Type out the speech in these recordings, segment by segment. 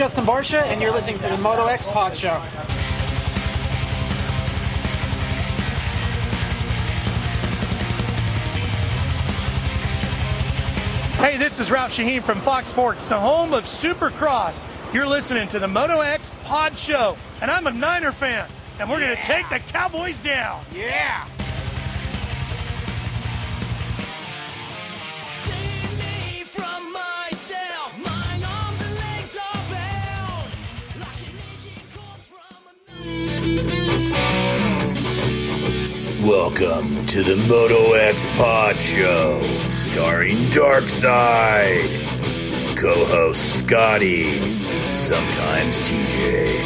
Justin Barcia, and you're listening to the Moto X Pod Show. Hey, this is Ralph Shaheen from Fox Sports, the home of Supercross. You're listening to the Moto X Pod Show, and I'm a Niner fan, and we're going to take the Cowboys down. Yeah. Welcome to the Moto X Pod Show, starring Darkside. His co-host Scotty, sometimes TJ.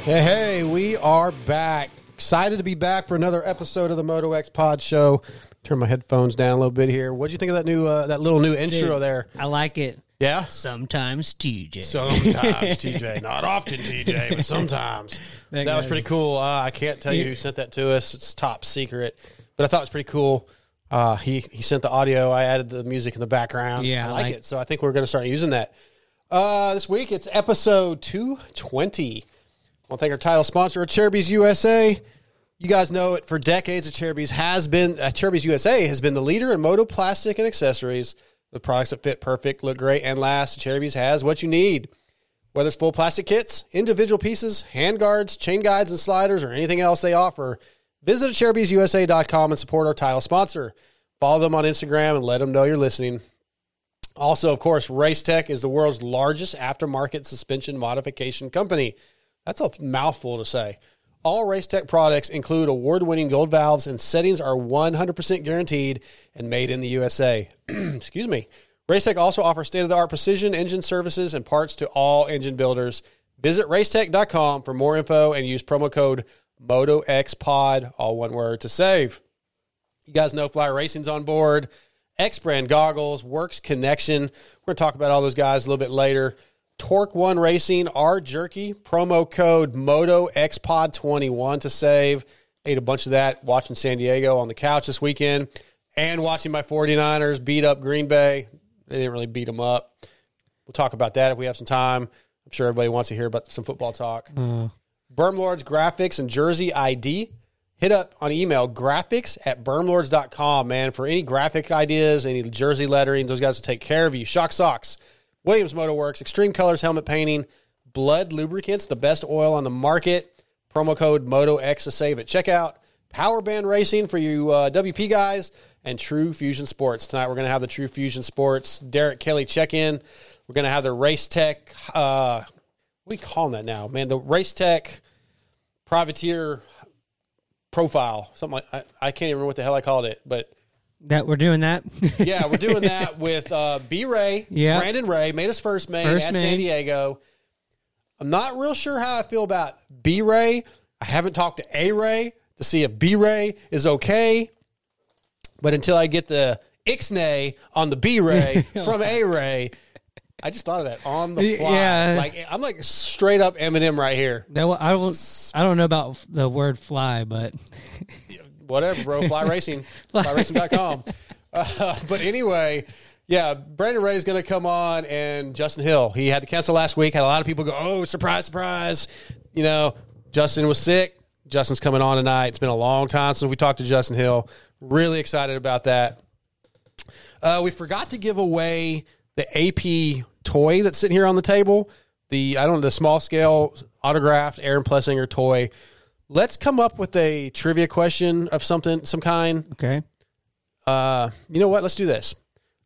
Hey, hey, we are back. Excited to be back for another episode of the Moto X Pod Show. Turn my headphones down a little bit here. What'd you think of that new, uh, that little new intro Dude, there? I like it. Yeah, Sometimes TJ. sometimes TJ, not often TJ, but sometimes. That That was pretty cool. Uh, I can't tell you who sent that to us. It's top secret, but I thought it was pretty cool. Uh, he he sent the audio. I added the music in the background. Yeah, I like, like- it. So I think we're going to start using that. Uh, this week it's episode two twenty. I want to thank our title sponsor, Acerbis USA. You guys know it for decades. Acerbis has been uh, USA has been the leader in moto plastic and accessories. The products that fit perfect, look great, and last. Acerbis has what you need. Whether it's full plastic kits, individual pieces, hand guards, chain guides, and sliders, or anything else they offer, visit AcerbisUSA.com and support our title sponsor. Follow them on Instagram and let them know you're listening. Also, of course, Racetech is the world's largest aftermarket suspension modification company. That's a mouthful to say. All Racetech products include award winning gold valves, and settings are 100% guaranteed and made in the USA. Excuse me. Racetech also offers state of the art precision engine services and parts to all engine builders. Visit racetech.com for more info and use promo code MotoXPod, all one word, to save. You guys know Fly Racing's on board. X brand goggles, Works Connection. We're going to talk about all those guys a little bit later. Torque One Racing, R Jerky, promo code MotoXPod21 to save. Ate a bunch of that watching San Diego on the couch this weekend and watching my 49ers beat up Green Bay. They didn't really beat them up. We'll talk about that if we have some time. I'm sure everybody wants to hear about some football talk. Mm. Bermlords Graphics and Jersey ID. Hit up on email graphics at bermlords.com, man, for any graphic ideas, any jersey lettering. Those guys will take care of you. Shock Socks, Williams Motor Works, Extreme Colors Helmet Painting, Blud Lubricants, the best oil on the market. Promo code MotoX to save at checkout. Power Band Racing for you uh, WP guys, and True Fusion Sports. Tonight we're going to have the True Fusion Sports Derek Kelly check in. We're going to have the Race Tech, uh, we calling that now, man? The Race Tech Privateer profile, something like I, I can't even remember what the hell I called it, but that we're doing that. yeah, we're doing that with uh, B Ray, Yeah. Brandon Ray, made his first main First at main. San Diego. I'm not real sure how I feel about B Ray. I haven't talked to A Ray to see if B Ray is okay, but until I get the Ixnay on the B Ray from A Ray. I just thought of that on the fly. Yeah. Like I'm like straight up Eminem right here. that I don't. I don't know about the word fly, but whatever, bro. Fly racing, flyracing.com. Uh, but anyway, yeah, Brandon Ray is going to come on and Justin Hill. He had to cancel last week. Had a lot of people go, oh, surprise, surprise. You know, Justin was sick. Justin's coming on tonight. It's been a long time since we talked to Justin Hill. Really excited about that. Uh, we forgot to give away the AP toy that's sitting here on the table. The I don't know the small scale autographed Aaron Plessinger toy. Let's come up with a trivia question of something, some kind. okay. Uh, you know what? Let's do this.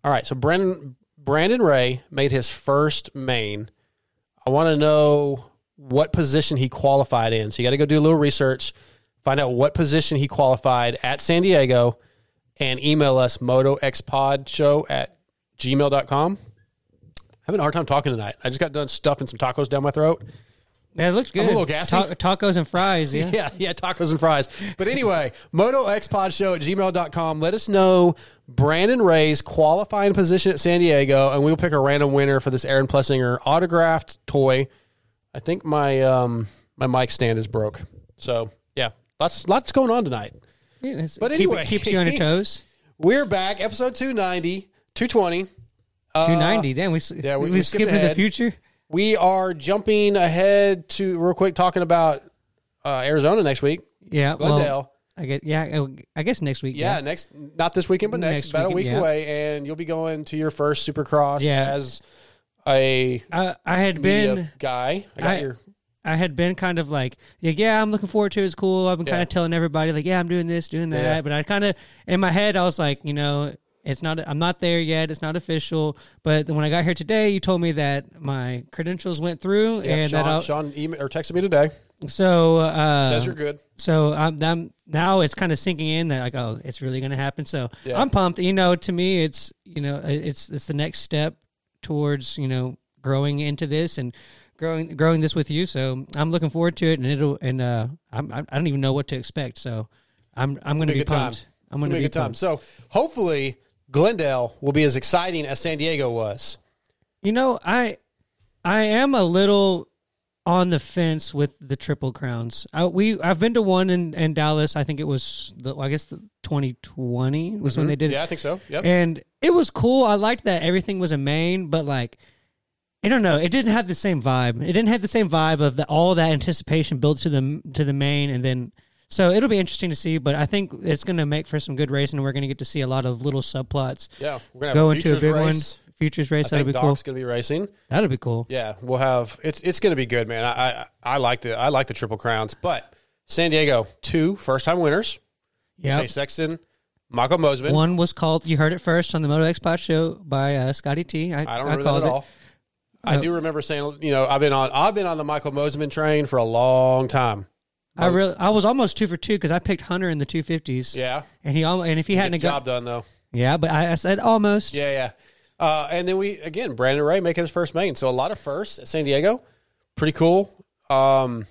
All right. So Brandon Brandon Ray made his first main. I want to know what position he qualified in. So you got to go do a little research, find out what position he qualified at San Diego, and email us motoxpodshow at gmail.com. Having a hard time talking tonight. I just got done stuffing some tacos down my throat. Yeah, it looks good. a little gassy. Ta- tacos and fries. Yeah. yeah, yeah, tacos and fries. But anyway, MotoXPodShow at gmail.com. Let us know Brandon Ray's qualifying position at San Diego, and we'll pick a random winner for this Aaron Plessinger autographed toy. I think my um my mic stand is broke. So yeah, lots lots going on tonight. Yeah, But keep- anyway. keeps you on your toes. We're back, episode 290, 220. Uh, Two ninety. Damn, we yeah, we- we, we the future. We are jumping ahead to real quick talking about uh, Arizona next week. Yeah, well, Glendale. I get. Yeah, I guess next week. yeah, next not this weekend, but next, Next about a week yeah. away, and you'll be going to your first Supercross Yeah. as a I, I had media been. guy. I got I- your I had been kind of like, yeah, yeah, I'm looking forward to it. It's cool. I've been Yeah. kind of telling everybody, like, yeah, I'm doing this, doing that. Yeah. But I kind of, in my head, I was like, you know, it's not, I'm not there yet. It's not official. But when I got here today, you told me that my credentials went through yeah, and that I'll, Sean, Sean email, or texted me today. so, uh, Says you're good. so I'm, I'm now it's kind of sinking in that like, oh, it's really going to happen. So Yeah. I'm pumped. You know, to me, it's, you know, it's, it's the next step towards, you know, growing into this and, growing growing this with you. So I'm looking forward to it, and it'll and uh, I'm I don't even know what to expect. So I'm I'm going to Be good time. pumped. I'm going to be a good time. pumped. So hopefully Glendale will be as exciting as San Diego was. You know, I I am a little on the fence with the triple crowns. I, we I've been to one in, in Dallas. I think it was the I guess the 2020 was when they did Mm-hmm. Yeah, I think so. Yep. and it was cool. I liked that everything was a main, but like. I don't know. It didn't have the same vibe. It didn't have the same vibe of the, all that anticipation built to the to the main, and then so it'll be interesting to see. But I think it's going to make for some good racing. and We're going to get to see a lot of little subplots yeah, we're gonna go into a big race. one. Futures race I that'll be cool. Doc's gonna be racing. That'll be cool. Yeah, we'll have it's it's going to be good, man. I, I I like the I like the triple crowns, but San Diego two first time winners: Yeah. Chase Sexton, Michael Mosiman. One was called. You heard it first on the Moto X Pod show by uh, Scotty T. I, I don't I remember that called at it. all. I Uh, do remember saying, you know, I've been on I've been on the Michael Mosiman train for a long time. I really, I was almost two for two because I picked Hunter in the two fifties. Yeah, and he al- and if he hadn't got, job done though. yeah, but I, I said almost. Yeah, yeah. Uh, and then we again Brandon Ray making his first main. So a lot of firsts at San Diego, pretty cool. Um,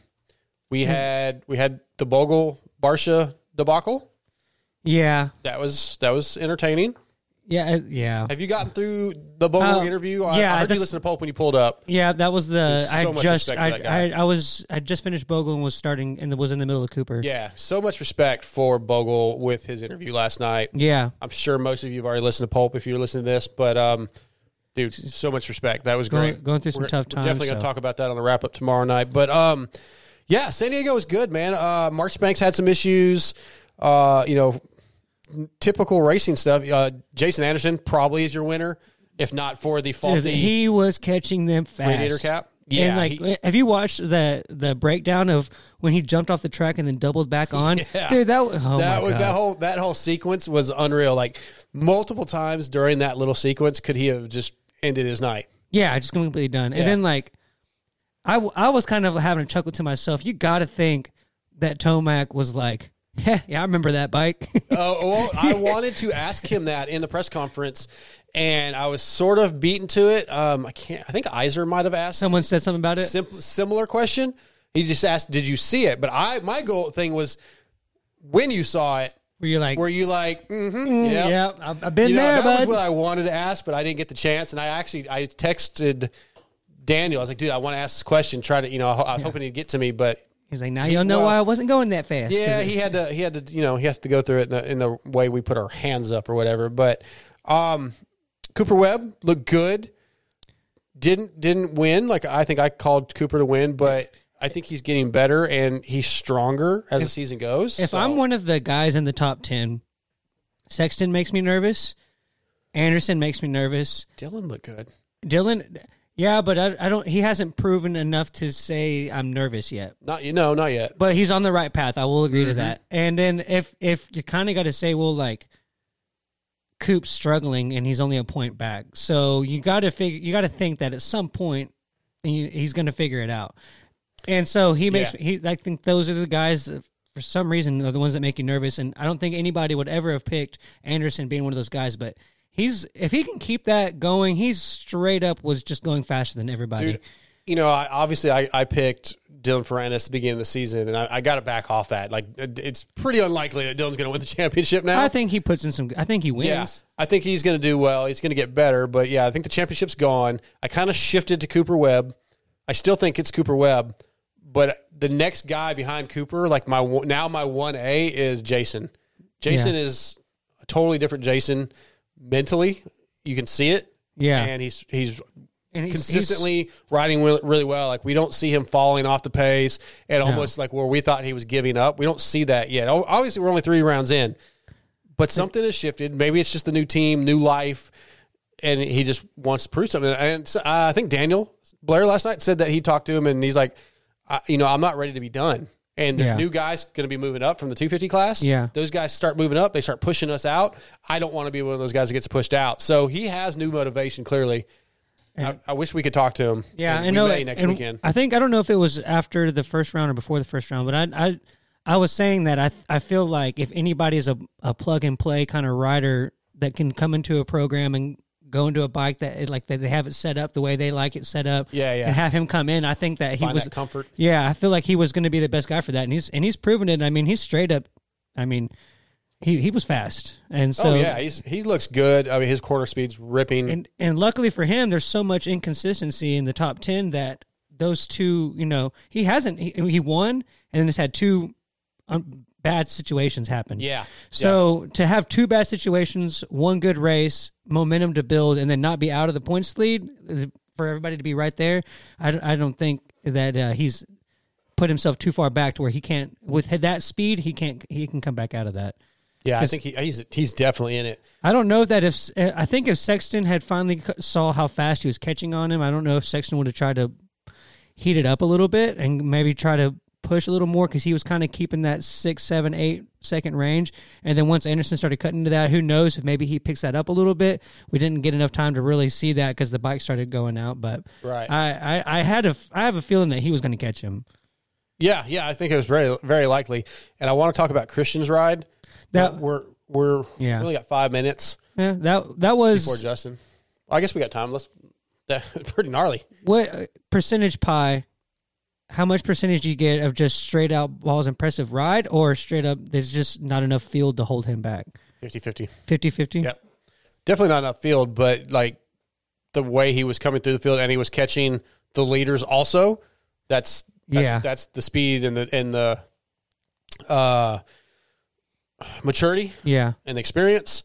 we had we had the Bogle Barcia debacle. yeah, That was that was entertaining. Yeah, uh, yeah. Have you gotten through the Bogle Uh, interview? I, yeah, I heard you that's- listen to Pope when you pulled up. Yeah, that was the. I so much just, respect for I, that guy. I, I was, I just finished Bogle and was starting, and was in the middle of Cooper. Yeah, so much respect for Bogle with his interview last night. yeah, I'm sure most of you have already listened to Pulp if you're listening to this, but um, dude, so much respect. That was Going- great. going through some tough times, Definitely gonna so. talk about that on the wrap up tomorrow night. But um, yeah, San Diego was good, man. Uh, Marchbanks had some issues. Uh, you know, typical racing stuff. Uh, Jason Anderson probably is your winner, if not for the Dude, faulty he was catching them fast. radiator cap. and like, he- have you watched the the breakdown of when he jumped off the track and then doubled back on? Yeah. Dude, that was oh that was God. that whole that whole sequence was unreal. Like multiple times during that little sequence, could he have just ended his night? Yeah, just completely done. Yeah. And then like, I I was kind of having a chuckle to myself. You got to think that Tomac was like, yeah, I remember that bike. Oh well, I wanted to ask him that in the press conference, and I was sort of beaten to it. Um, I can't. I think Iser might have asked Someone said something about it. sim- similar question. He just asked, "Did you see it?" But I, my goal thing was when you saw it. Were you're like, Were you like, mm-hmm, mm, yeah, yeah, I've, I've been You know, there, that was what I wanted to ask, but I didn't get the chance. And I actually I texted Daniel. I was like, "Dude, I want to ask this question. Try to, you know, I was hoping he'd get to me, but He's like, now you'll know well- why I wasn't going that fast. yeah, he had to. He had to. You know, he has to go through it in the, in the way we put our hands up or whatever. But um, Cooper Webb looked good. Didn't didn't win. Like I think I called Cooper to win, but I think he's getting better and he's stronger as the season goes. If So- I'm one of the guys in the top ten, Sexton makes me nervous. Anderson makes me nervous. Dylan looked good. Dylan, yeah, but I, I don't. He hasn't proven enough to say I'm nervous yet. Not you know, not yet. But he's on the right path. I will agree Mm-hmm. to that. And then if if you kind of got to say, well, like Coop's struggling and he's only a point back, so you got to figure. You got to think that at some point he- he's going to figure it out. And so he makes Yeah. he. I think those are the guys that, for some reason are the ones that make you nervous. And I don't think anybody would ever have picked Anderson being one of those guys, but. He's if he can keep that going, he's straight up was just going faster than everybody. Dude, you know, I, obviously I, I picked Dylan Ferrandis at the beginning of the season, and I, I got to back off that. Like, it's pretty unlikely that Dylan's going to win the championship now. I think he puts in some. I think he wins. Yeah, I think he's going to do well. He's going to get better, but yeah, I think the championship's gone. I kind of shifted to Cooper Webb. I still think it's Cooper Webb, but the next guy behind Cooper, like my now my one A is Jason. Jason Yeah. is a totally different Jason mentally. You can see it. Yeah. and he's he's And he's- consistently riding really well. Like we don't see him falling off the pace and almost like where we thought he was giving up. We don't see that yet. Obviously, we're only three rounds in, but something has shifted. Maybe it's just the new team, new life, and he just wants to prove something. And so, uh, I think Daniel Blair last night said that he talked to him and he's like, I, you know, I'm not ready to be done. And there's Yeah. new guys going to be moving up from the 250 class. Yeah. Those guys start moving up. They start pushing us out. I don't want to be one of those guys that gets pushed out. So he has new motivation, clearly. I, I wish we could talk to him. Yeah, And I we know. may next weekend. I think I don't know if it was after the first round or before the first round, but I I I was saying that I I feel like if anybody is a a plug and play kind of rider that can come into a program and go into a bike that it, like that they have it set up the way they like it set up, Yeah, yeah. and have him come in, I think that he Find was that comfort. Yeah, I feel like he was going to be the best guy for that, and he's and he's proven it. I mean, he's straight up. I mean, he he was fast, and so oh yeah, he's he looks good. I mean, his quarter speed's ripping. and and luckily for him, there's so much inconsistency in the top ten that those two, you know, he hasn't he, he won and then has had two um, bad situations happen. yeah. So to have two bad situations, one good race, momentum to build, and then not be out of the points lead uh, for everybody to be right there, I, don't- I don't think that uh, he's put himself too far back to where he can't with that speed he can't he can come back out of that. yeah, I think he, he's he's definitely in it. I don't know that if I think if Sexton had finally saw how fast he was catching on him, I don't know if Sexton would have tried to heat it up a little bit and maybe try to push a little more because he was kind of keeping that six, seven, eight second range. And then once Anderson started cutting into that, who knows if maybe he picks that up a little bit. We didn't get enough time to really see that because the bike started going out. But Right. I, I, I had a I have a feeling that he was going to catch him. Yeah, yeah, I think it was very very likely. And I want to talk about Christian's ride. That- we're we're Yeah. we only got five minutes Yeah, that that was before Justin. I guess we got time. Let's. That pretty gnarly. what uh, percentage pie how much percentage do you get of just straight out Ball's impressive ride or straight up there's just not enough field to hold him back 50-50. 50-50 Yep. Definitely not enough field, but like the way he was coming through the field and he was catching the leaders also. That's, that's Yeah. that's the speed and the and the uh maturity yeah and experience.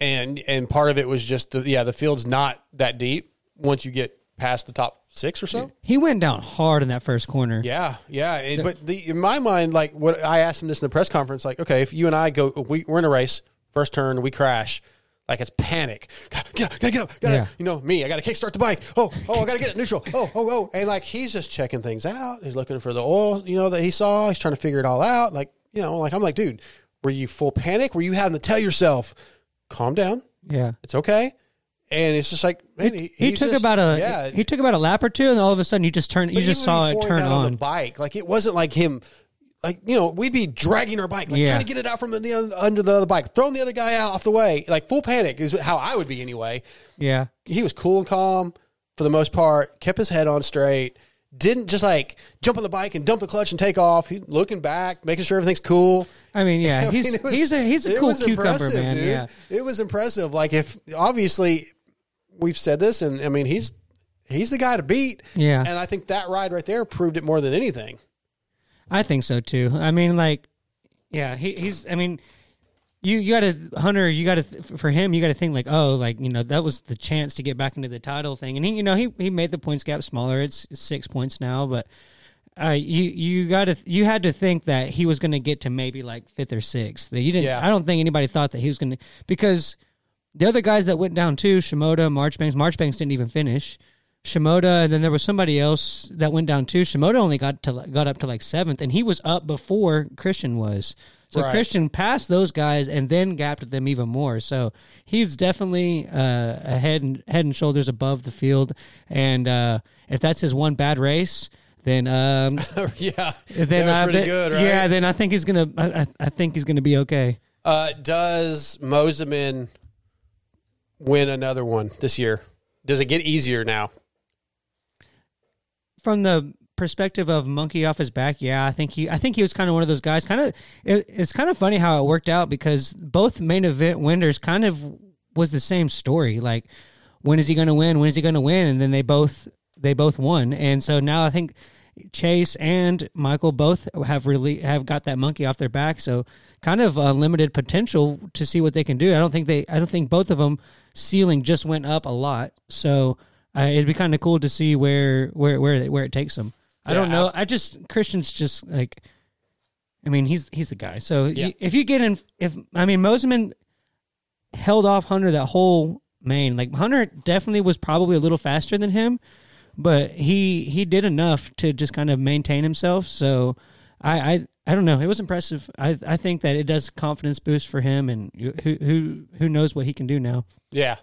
And and part of it was just the yeah, the field's not that deep once you get past the top six or so. he went down hard in that first corner Yeah, yeah. But the, in my mind, like what I asked him this in the press conference, like, okay, if you and I go, we, we're in a race, first turn, we crash. Like it's panic. Gotta get up, gotta get up, gotta, Yeah. you know, me, I gotta kickstart the bike. Oh, oh, I gotta get it neutral. Oh, oh, oh. And like he's just checking things out. He's looking for the oil, you know, that he saw. He's trying to figure it all out. Like, you know, like I'm like, dude, were you full panic? Were you having to tell yourself, calm down, yeah it's okay? And it's just like, man, he, he, he took just- about a yeah, he took about a lap or two and all of a sudden you just turn you just saw it turn got on, the bike. Like it wasn't like him. Like you know, we'd be dragging our bike, like Yeah. trying to get it out from the under the other bike, throwing the other guy out off the way. Like full panic is how I would be anyway. yeah He was cool and calm for the most part. Kept his head on straight. Didn't just like jump on the bike and dump the clutch and take off. He looking back, making sure everything's cool. I mean yeah I he's mean, was- he's a he's a cool cucumber man dude. yeah It was impressive. Like if obviously we've said this, and I mean he's he's the guy to beat. Yeah. and I think that ride right there proved it more than anything. I think so too. I mean, like, yeah, he, he's. I mean, you you got to Hunter. You got to for him. You got to think like, oh, like you know, that was the chance to get back into the title thing. And he, you know, he he made the points gap smaller. It's six points now, but. Uh, you you got to you had to think that he was going to get to maybe like fifth or sixth. That you didn't. Yeah. I don't think anybody thought that he was going to because the other guys that went down too, Shimoda, Marchbanks. Marchbanks didn't even finish. Shimoda, and then there was somebody else that went down too. Shimoda only got to got up to like seventh, and he was up before Christian was. So Right. Christian passed those guys and then gapped them even more. So he's definitely uh, a head and head and shoulders above the field. And uh, if that's his one bad race, then um, yeah, then that was I pretty good, right? Yeah, then I think he's gonna. I, I- I think he's gonna be okay. Uh, does Mosiman win another one this year? Does it get easier now? from the perspective of monkey off his back, yeah, I think he, I think he was kind of one of those guys. Kind of, it, it's kind of funny how it worked out because both main event winners kind of was the same story. Like, when is he going to win? When is he going to win? And then they both, they both won. And so now I think Chase and Michael both have really have got that monkey off their back, so kind of uh, limited potential to see what they can do. I don't think they, I don't think both of them ceiling just went up a lot, so uh, it'd be kind of cool to see where where where where it takes them. I don't know. I just Christian's just like, I mean, he's he's the guy. So Yeah. if you get in, if I mean Mosiman held off Hunter that whole main. Like Hunter definitely was probably a little faster than him, but he he did enough to just kind of maintain himself. So I I, I don't know. It was impressive. I I think that it does confidence boost for him, and who who who knows what he can do now. Yeah.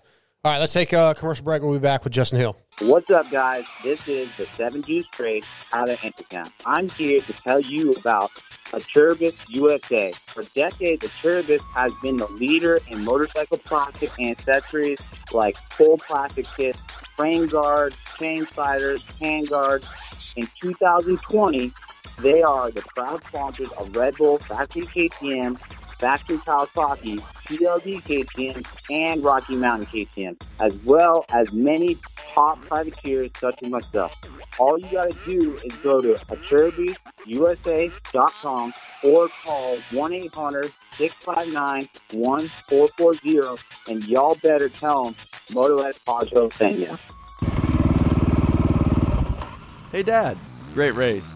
All right, let's take a commercial break. We'll be back with Justin Hill. What's up, guys? This is the Seven Juice Trade out of Intercam. I'm here to tell you about Acerbis USA. For decades, Acerbis has been the leader in motorcycle plastic accessories like full plastic kits, frame guards, chain sliders, hand guards. In 2020, they are the proud sponsors of Red Bull, Factory KTM, Factory Kawasaki, PLD KTM, and Rocky Mountain KTM, as well as many top privateers such as myself. All you got to do is go to AcerbisUSA.com or call 1-800-659-1440 and y'all better tell them Moto X Pod Show sent you. Hey, Dad. Great race.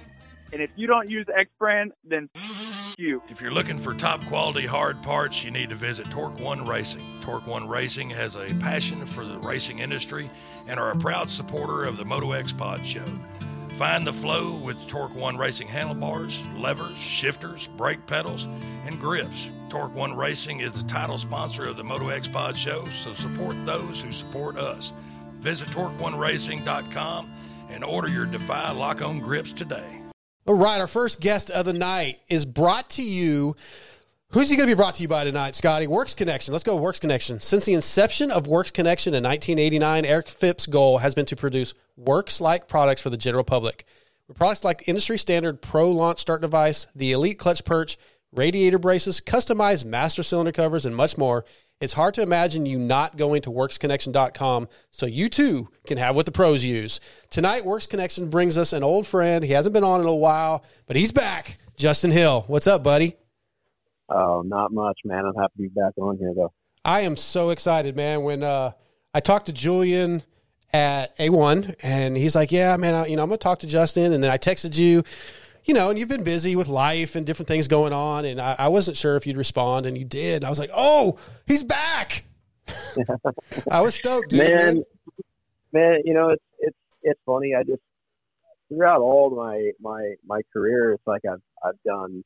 And if you don't use X brand, then you. If you're looking for top quality hard parts, you need to visit Torque One Racing. Torque One Racing has a passion for the racing industry and are a proud supporter of the Moto X Pod Show. Find the flow with Torque One Racing handlebars, levers, shifters, brake pedals, and grips. Torque One Racing is the title sponsor of the Moto X Pod Show, so support those who support us. Visit TorqueOneRacing.com and order your Defy lock on grips today. All right, our first guest of the night is brought to you. Who's he going to be brought to you by tonight, Scotty? Works Connection. Let's go, Works Connection. Since the inception of Works Connection in 1989, Eric Phipps' goal has been to produce works like products for the general public. With products like industry standard Pro Launch Start Device, the Elite Clutch Perch, radiator braces, customized master cylinder covers, and much more, it's hard to imagine you not going to worksconnection.com so you too can have what the pros use. Tonight, Works Connection brings us an old friend. He hasn't been on in a while, but he's back. Justin Hill. What's up, buddy? Oh, not much, man. I'm happy to be back on here, though. I am so excited, man. When uh, I talked to Julian at A1, and he's like, "Yeah, man, I, you know, I'm gonna talk to Justin." And then I texted you, you know, and you've been busy with life and different things going on, and I, I wasn't sure if you'd respond, and you did. I was like, "Oh, he's back!" I was stoked, dude. man, man. man, you know, it's it's it's funny. I just throughout all my my my career, it's like I've I've done,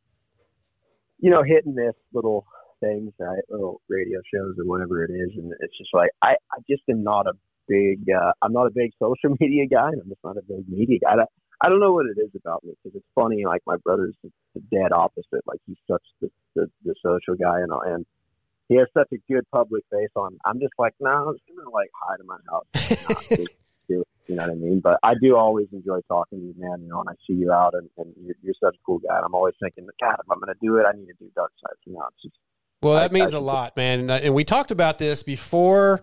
you know, hit and miss little things, right? Little radio shows or whatever it is, and it's just like I I just am not a big uh, I'm not a big social media guy, and I'm just not a big media guy. I, I don't know what it is about me because it's funny. Like my brother's the, the dead opposite. Like he's such the, the the social guy, and and he has such a good public face on. I'm just like, no, nah, I'm just gonna like hide in my house. do- do you know what I mean? But I do always enjoy talking to you, man. You know, and I see you out, and, and you're, you're such a cool guy. And I'm always thinking, God, if I'm gonna do it, I need to do dark side. You know, it's just Well, that I- means I a lot, man. Uh, and we talked about this before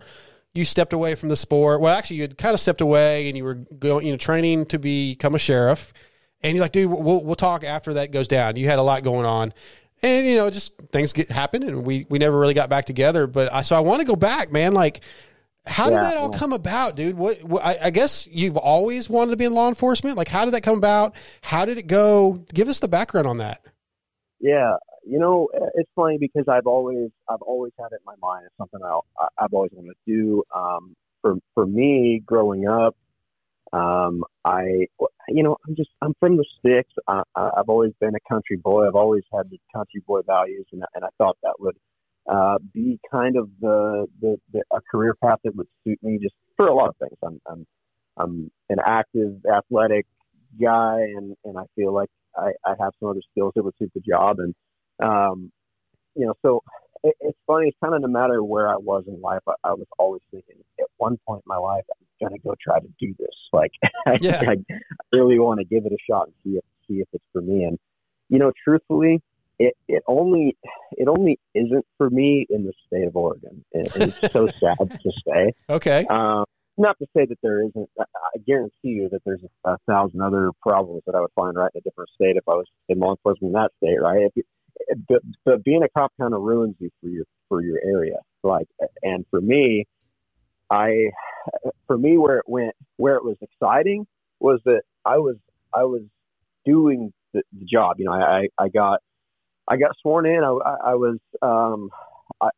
you stepped away from the sport. Well, actually, you had kind of stepped away and you were going, you know, training to become a sheriff. And you're like, dude, we'll we'll talk after that goes down. You had a lot going on, and you know, just things get happen, and we we never really got back together. But I so I want to go back, man. Like, how did that all yeah. come about, dude? What, what I, I guess you've always wanted to be in law enforcement. Like, how did that come about? How did it go? Give us the background on that. Yeah, you know, it's funny because I've always I've always had it in my mind. It's something I'll, I've always wanted to do. Um, for for me, growing up, um, I you know I'm just I'm from the sticks. I, I've always been a country boy. I've always had the country boy values, and and I thought that would uh, be kind of the, the, the a career path that would suit me just for a lot of things. I'm I'm I'm an active, athletic guy, and and I feel like I, I have some other skills that would suit the job, and um, you know, so it, it's funny. It's kind of no matter where I was in life, I, I was always thinking at one point in my life, I'm gonna go try to do this. Like, Yeah. I, I really want to give it a shot and see if see if it's for me. And you know, truthfully, it it only it only isn't for me in the state of Oregon. It, it's so sad to say. Okay. Um, not to say that there isn't. I I guarantee you that there's a, a thousand other problems that I would find right in a different state if I was in law enforcement in that state, right? If you, but but being a cop kind of ruins you for your for your area. Like, and for me, I for me where it went where it was exciting was that I was I was doing the, the job. You know, I I got I got sworn in. I, I, was um, I,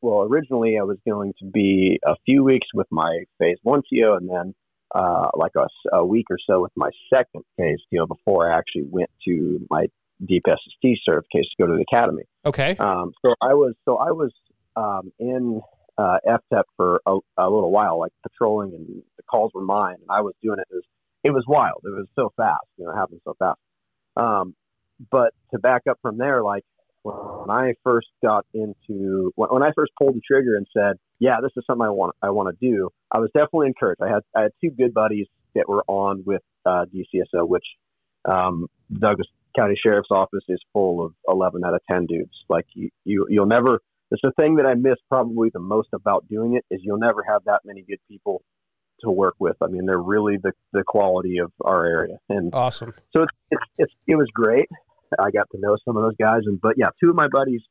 well originally I was going to be a few weeks with my phase one TO and then uh, like a, a, week or so with my second phase TO before I actually went to my DPSST certification to go to the academy. Okay. Um, so I was so I was um, in uh, FTEP for a, a little while, like patrolling, and the calls were mine, and I was doing it. It was it was wild. It was so fast, you know, it happened so fast. Um, but to back up from there, like when I first got into when, when I first pulled the trigger and said, "Yeah, this is something I want I want to do," I was definitely encouraged. I had I had two good buddies that were on with uh, DCSO, which um, Douglas County Sheriff's Office is full of 11 out of 10 dudes. Like you, you you'll never. It's the thing that I miss probably the most about doing it is you'll never have that many good people to work with. I mean, they're really the the quality of our area, and Awesome. so it's, it's, it's it was great. I got to know some of those guys, and but yeah, two of my buddies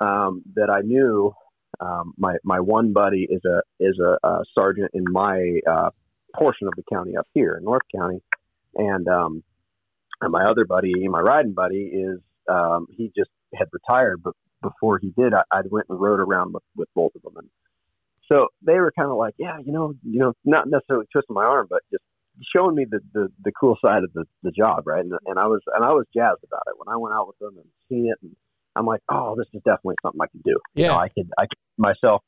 um, that I knew. Um, my my one buddy is a is a, a sergeant in my uh, portion of the county up here in North County, and um, and my other buddy, my riding buddy, is um, he just had retired, but before he did, I, I went and rode around with, with both of them, and so they were kind of like, yeah, you know, you know, not necessarily twisting my arm, but just showing me the, the, the cool side of the, the job, right? And, and I was and I was jazzed about it when I went out with them and seen it, and I'm like, oh, this is definitely something I can do. You Yeah. know, I could I could myself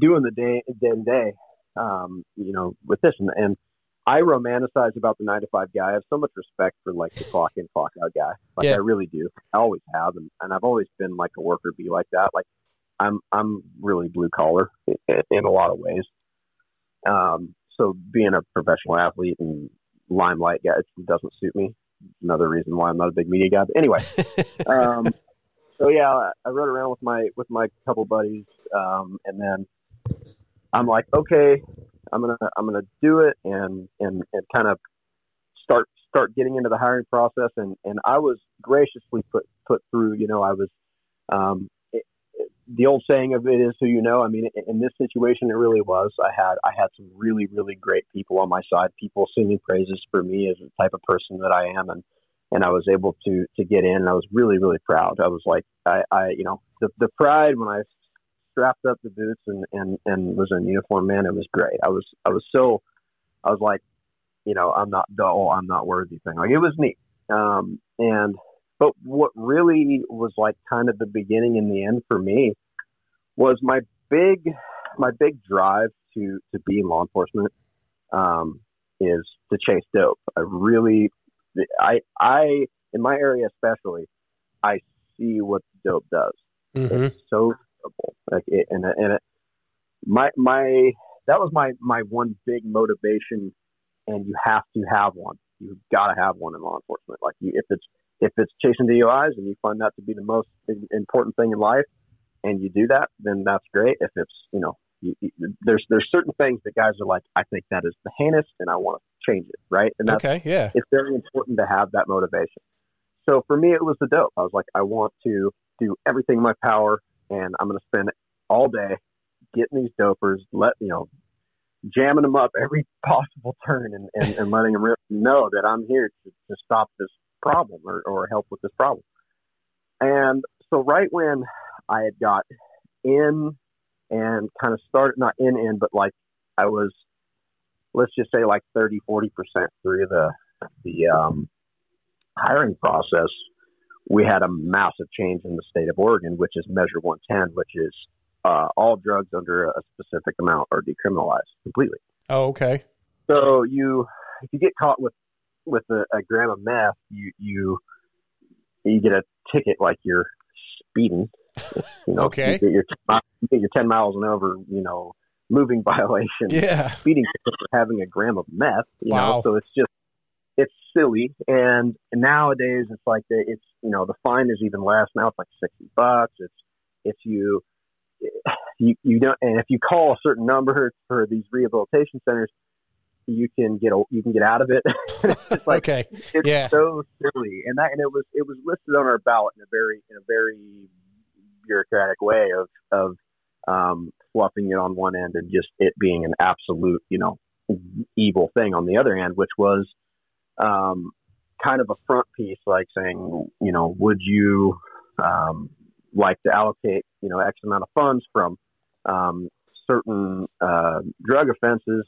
doing the day day to day, um, you know, with this, and, and I romanticize about the nine to five guy. I have so much respect for like the clock in clock out guy. Like Yeah. I really do. I always have, and, and I've always been like a worker bee like that. Like I'm I'm really blue collar in, in a lot of ways. Um, so being a professional athlete and limelight guy it doesn't suit me. Another reason why I'm not a big media guy. But anyway, um, so yeah, I- I rode around with my with my couple buddies, um, and then I'm like, okay, I'm gonna I'm gonna do it and and and kind of start start getting into the hiring process. And and I was graciously put put through. You know, I was um, it, it- the old saying of it is who you know. I mean, in, in this situation, it really was. I had I had some really really great people on my side. People singing praises for me as the type of person that I am, and and I was able to to get in. And I was really really proud. I was like I, I you know the the pride when I strapped up the boots and and and was in uniform. Man, it was great. I was I was so I was like you know I'm not the I'm not worthy thing. Like it was neat. Um, and but what really was like kind of the beginning and the end for me was my big my big drive to to be in law enforcement um, is to chase dope. I really I I in my area especially I see what the dope does. Mm-hmm. It's so simple. Like it, and and it, my my that was my my one big motivation, and you have to have one. You've got to have one in law enforcement. Like you, if it's if it's chasing DUIs and you find that to be the most important thing in life, and you do that, then that's great. If it's you know you, you, there's there's certain things that guys are like, I think that is the heinous, and I want to change it, right? And that's Okay. Yeah. it's very important to have that motivation. So for me, it was the dope. I was like, I want to do everything in my power, and I'm going to spend all day getting these dopers, let you know, jamming them up every possible turn, and, and, and letting them know that I'm here to, to stop this problem or, or help with this problem. And so right when I had got in and kind of started not in in, but like I was, let's just say like 30, 40 percent through the the um, hiring process, we had a massive change in the state of Oregon, which is Measure 110, which is uh, all drugs under a specific amount are decriminalized completely. Oh, okay. So you, if you get caught with with a, a gram of meth, you you you get a ticket like you're speeding. You know, Okay. You get your you get your ten miles and over. You know, moving violation. Yeah. Speeding ticket for having a gram of meth. You Wow. know, so it's just silly. And nowadays, it's like the, it's you know the fine is even less. Now it's like sixty bucks. It's if you you you don't and if you call a certain number for these rehabilitation centers, you can get a, you can get out of it. it's like Okay. it's Yeah. so silly, and that and it was it was listed on our ballot in a very in a very bureaucratic way of of um, fluffing it on one end and just it being an absolute you know evil thing on the other end, which was um, kind of a front piece, like saying you know would you um, like to allocate you know X amount of funds from um, certain uh, drug offenses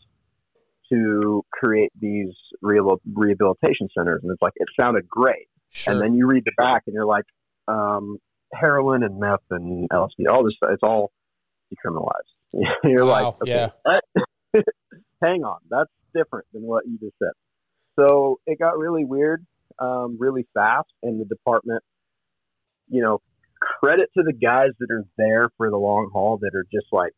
to create these rehabil- rehabilitation centers, and it's like it sounded great. Sure. And then you read the back, and you're like, um, heroin and meth and LSD, all this, it's all decriminalized. you're Wow, like, okay, yeah. that- hang on, that's different than what you just said. So it got really weird, um, really fast, and the department, you know, credit to the guys that are there for the long haul that are just like,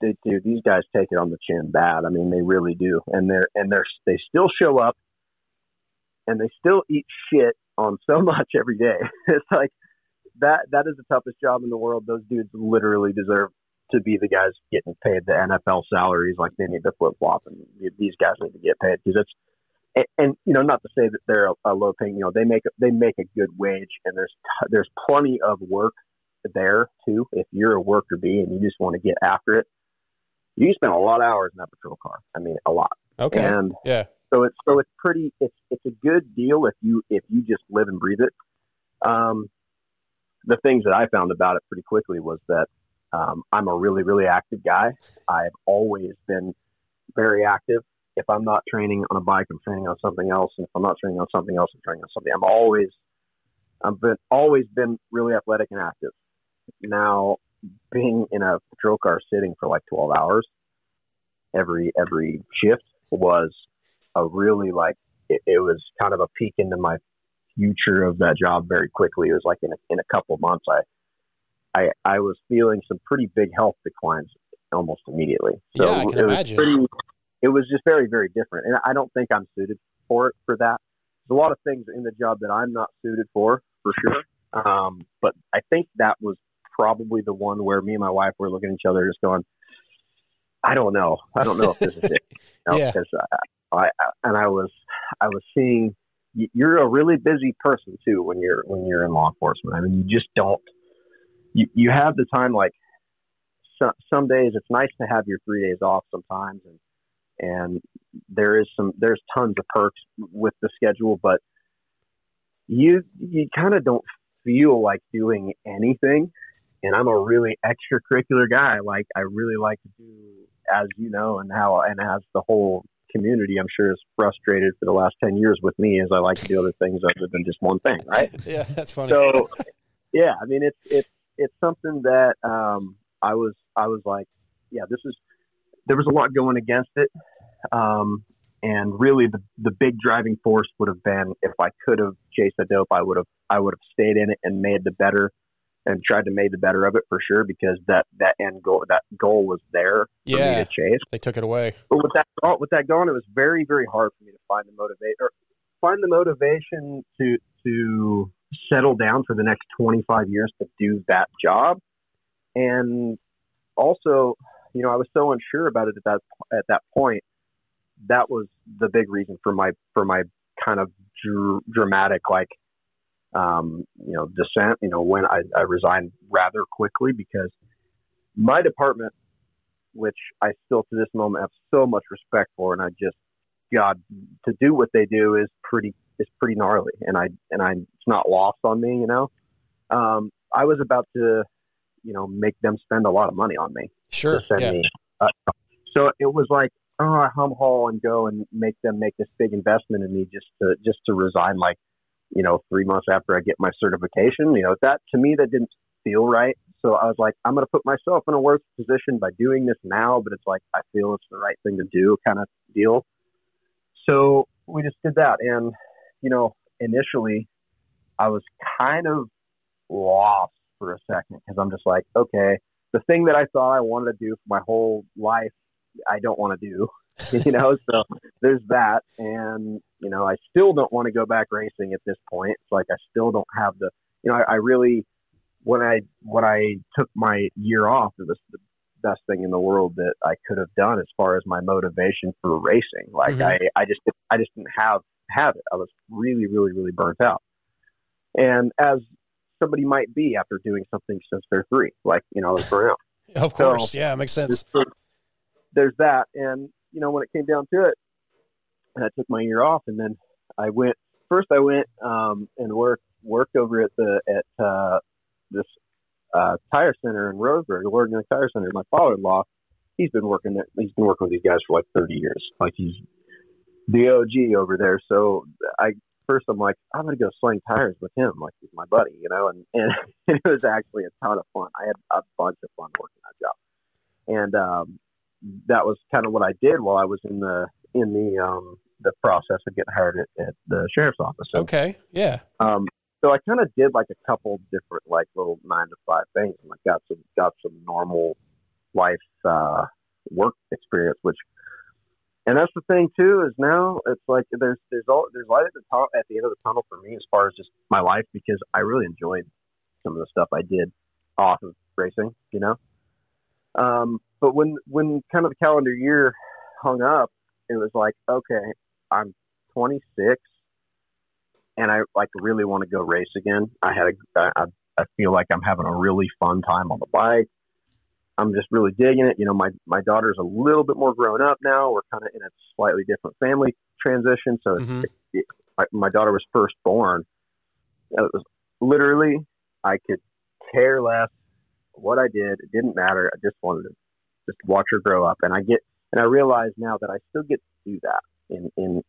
dude, dude, these guys take it on the chin bad. I mean, they really do, and they're and they're they still show up, and they still eat shit on so much every day. it's like that that is the toughest job in the world. Those dudes literally deserve to be the guys getting paid the NFL salaries like they need to flip flop, and these guys need to get paid because it's and, and you know not to say that they're a, a low paying. You know they make they make a good wage, and there's there's plenty of work there too. If you're a worker bee and you just want to get after it, you spend a lot of hours in that patrol car. I mean, a lot. Okay. And Yeah. so it's so it's pretty it's it's a good deal if you if you just live and breathe it. Um, the things that I found about it pretty quickly was that um, I'm a really really active guy. I've always been very active. If I'm not training on a bike, I'm training on something else, and if I'm not training on something else, I'm training on something. I'm always I've been always been really athletic and active. Now, being in a patrol car sitting for like 12 hours every every shift was a really like it, it was kind of a peek into my future of that job very quickly. It was like in a, in a couple of months, I I I was feeling some pretty big health declines almost immediately. So Yeah, I can it was imagine. pretty. It was just very very different, and I don't think I'm suited for it for that. There's a lot of things in the job that I'm not suited for for sure. Um, but I think that was probably the one where me and my wife were looking at each other, just going, "I don't know, I don't know if this is it." You know, Yeah. I, I and I was I was seeing you're a really busy person too when you're when you're in law enforcement. I mean, you just don't you you have the time like some some days it's nice to have your three days off sometimes and and there is some there's tons of perks with the schedule but you you kind of don't feel like doing anything. And I'm a really extracurricular guy. Like I really like to do as you know and how and as the whole community I'm sure is frustrated for the last 10 years with me as I like to do other things other than just one thing right? Yeah, that's funny. so yeah, I mean it's it's it's something that um, I was I was like, yeah, this is there was a lot going against it, um, and really the the big driving force would have been if I could have chased the dope, I would have I would have stayed in it and made the better and tried to make the better of it for sure because that that end goal that goal was there for Yeah. me to chase. They took it away. But with that with that going, it was very very hard for me to find the motivate or find the motivation to to settle down for the next 25 years to do that job, and also, you know, I was so unsure about it at that at that point. That was the big reason for my for my kind of dr- dramatic like um, you know descent. You know, when I, I resigned rather quickly because my department which I still to this moment have so much respect for, and I just God to do what they do is pretty is pretty gnarly, and I and I it's not lost on me, you know. um, I was about to, you know, make them spend a lot of money on me. Sure. Yeah. me. Uh, so it was like, oh, I hum haul and go and make them make this big investment in me just to just to resign like, you know, three months after I get my certification. You know, that to me that didn't feel right. So I was like, I'm going to put myself in a worse position by doing this now, but it's like I feel it's the right thing to do, kind of deal. So we just did that, and you know, initially I was kind of lost for a second because I'm just like, okay, the thing that I thought I wanted to do for my whole life, I don't want to do, you know. So there's that, and you know, I still don't want to go back racing at this point. It's like I still don't have the, you know, I, I really when I when I took my year off, it was the best thing in the world that I could have done as far as my motivation for racing. Like Mhm. I, I just I just didn't have have it. I was really really really burnt out. And as somebody might be after doing something since they're three, like you know, burnt out. Of So, course. yeah, makes sense. there's, there's that, and you know, when it came down to it, and I took my year off, and then I went. First, I went um, and worked worked over at the at uh, this uh, tire center in Roseburg, the Oregon Tire Center. My father-in-law, he's been working there. He's been working with these guys for like 30 years. Like he's the OG over there. So I first I'm like, I'm gonna go sling tires with him, like he's my buddy, you know. And and it was actually a ton of fun. I had a bunch of fun working that job, and um, that was kind of what I did while I was in the in the um, the process of getting hired at, at the sheriff's office. Okay. Yeah. um, so I kind of did like a couple different like little nine to five things, and I got some got some normal life uh, work experience, which and that's the thing too is now it's like there's there's all there's light at the top at the end of the tunnel for me as far as just my life because I really enjoyed some of the stuff I did off of racing, you know. Um, but when when kind of the calendar year hung up, it was like okay, I'm 26 and I like really want to go race again. I had a, I, I feel like I'm having a really fun time on the bike. I'm just really digging it. You know, my my daughter's a little bit more grown up now. We're kind of in a slightly different family transition. So it's, it, it, my, my daughter was first born. It was literally I could care less what I did. It didn't matter. I just wanted to just watch her grow up. And I get and I realize now that I still get to do that in in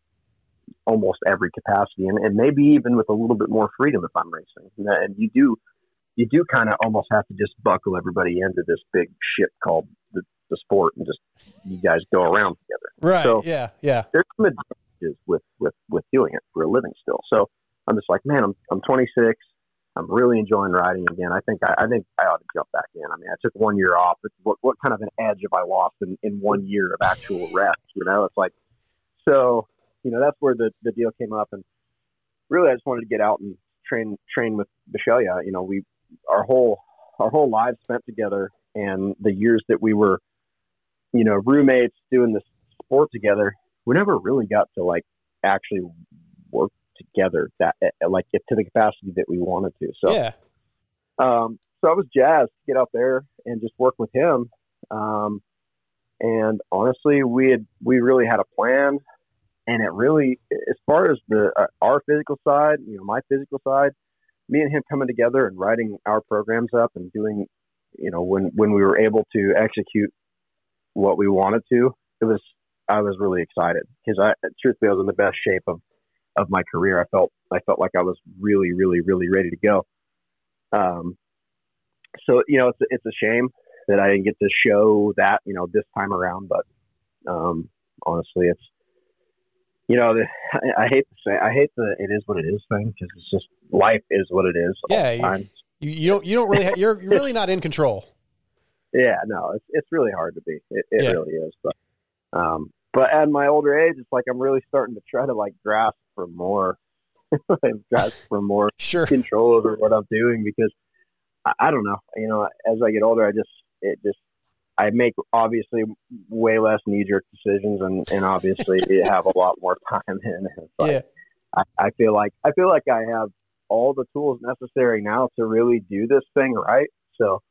almost every capacity, and, and maybe even with a little bit more freedom if I'm racing. And, and you do, you do kind of almost have to just buckle everybody into this big ship called the, the sport, and just you guys go around together. Right. So yeah. Yeah. there's some advantages with with with doing it for a living still. So I'm just like, man, I'm I'm 26. I'm really enjoying riding again. I think I, I think I ought to jump back in. I mean, I took one year off. But what what kind of an edge have I lost in, in one year of actual rest? You know, it's like so. You know, that's where the the deal came up, and really, I just wanted to get out and train train with Bishelia. You know, we our whole our whole lives spent together, and the years that we were, you know, roommates doing this sport together, we never really got to like actually work together that like get to the capacity that we wanted to. So yeah. um, so I was jazzed to get out there and just work with him. Um, and honestly, we had we really had a plan, and it really, as far as the uh, our physical side, you know, my physical side, me and him coming together and writing our programs up and doing, you know, when when we were able to execute what we wanted to, it was I was really excited because I truthfully I was in the best shape of of my career. I felt I felt like I was really really really ready to go. Um, so you know it's it's a shame that I didn't get to show that you know this time around, but um, honestly, it's you know the, I, I hate to say I hate the it is what it is thing because it's just life is what it is. Yeah. You, you, you don't. You don't really. Ha- you're you're really not in control. Yeah, no, it's it's really hard to be. It, it Yeah. really is. But um, but at my older age, it's like I'm really starting to try to like grasp for more, grasp for more sure. control over what I'm doing because I, I don't know. You know, as I get older, I just it just I make obviously way less knee jerk decisions, and and obviously have a lot more time in. it. Like, Yeah. I, I feel like I feel like I have all the tools necessary now to really do this thing right. So,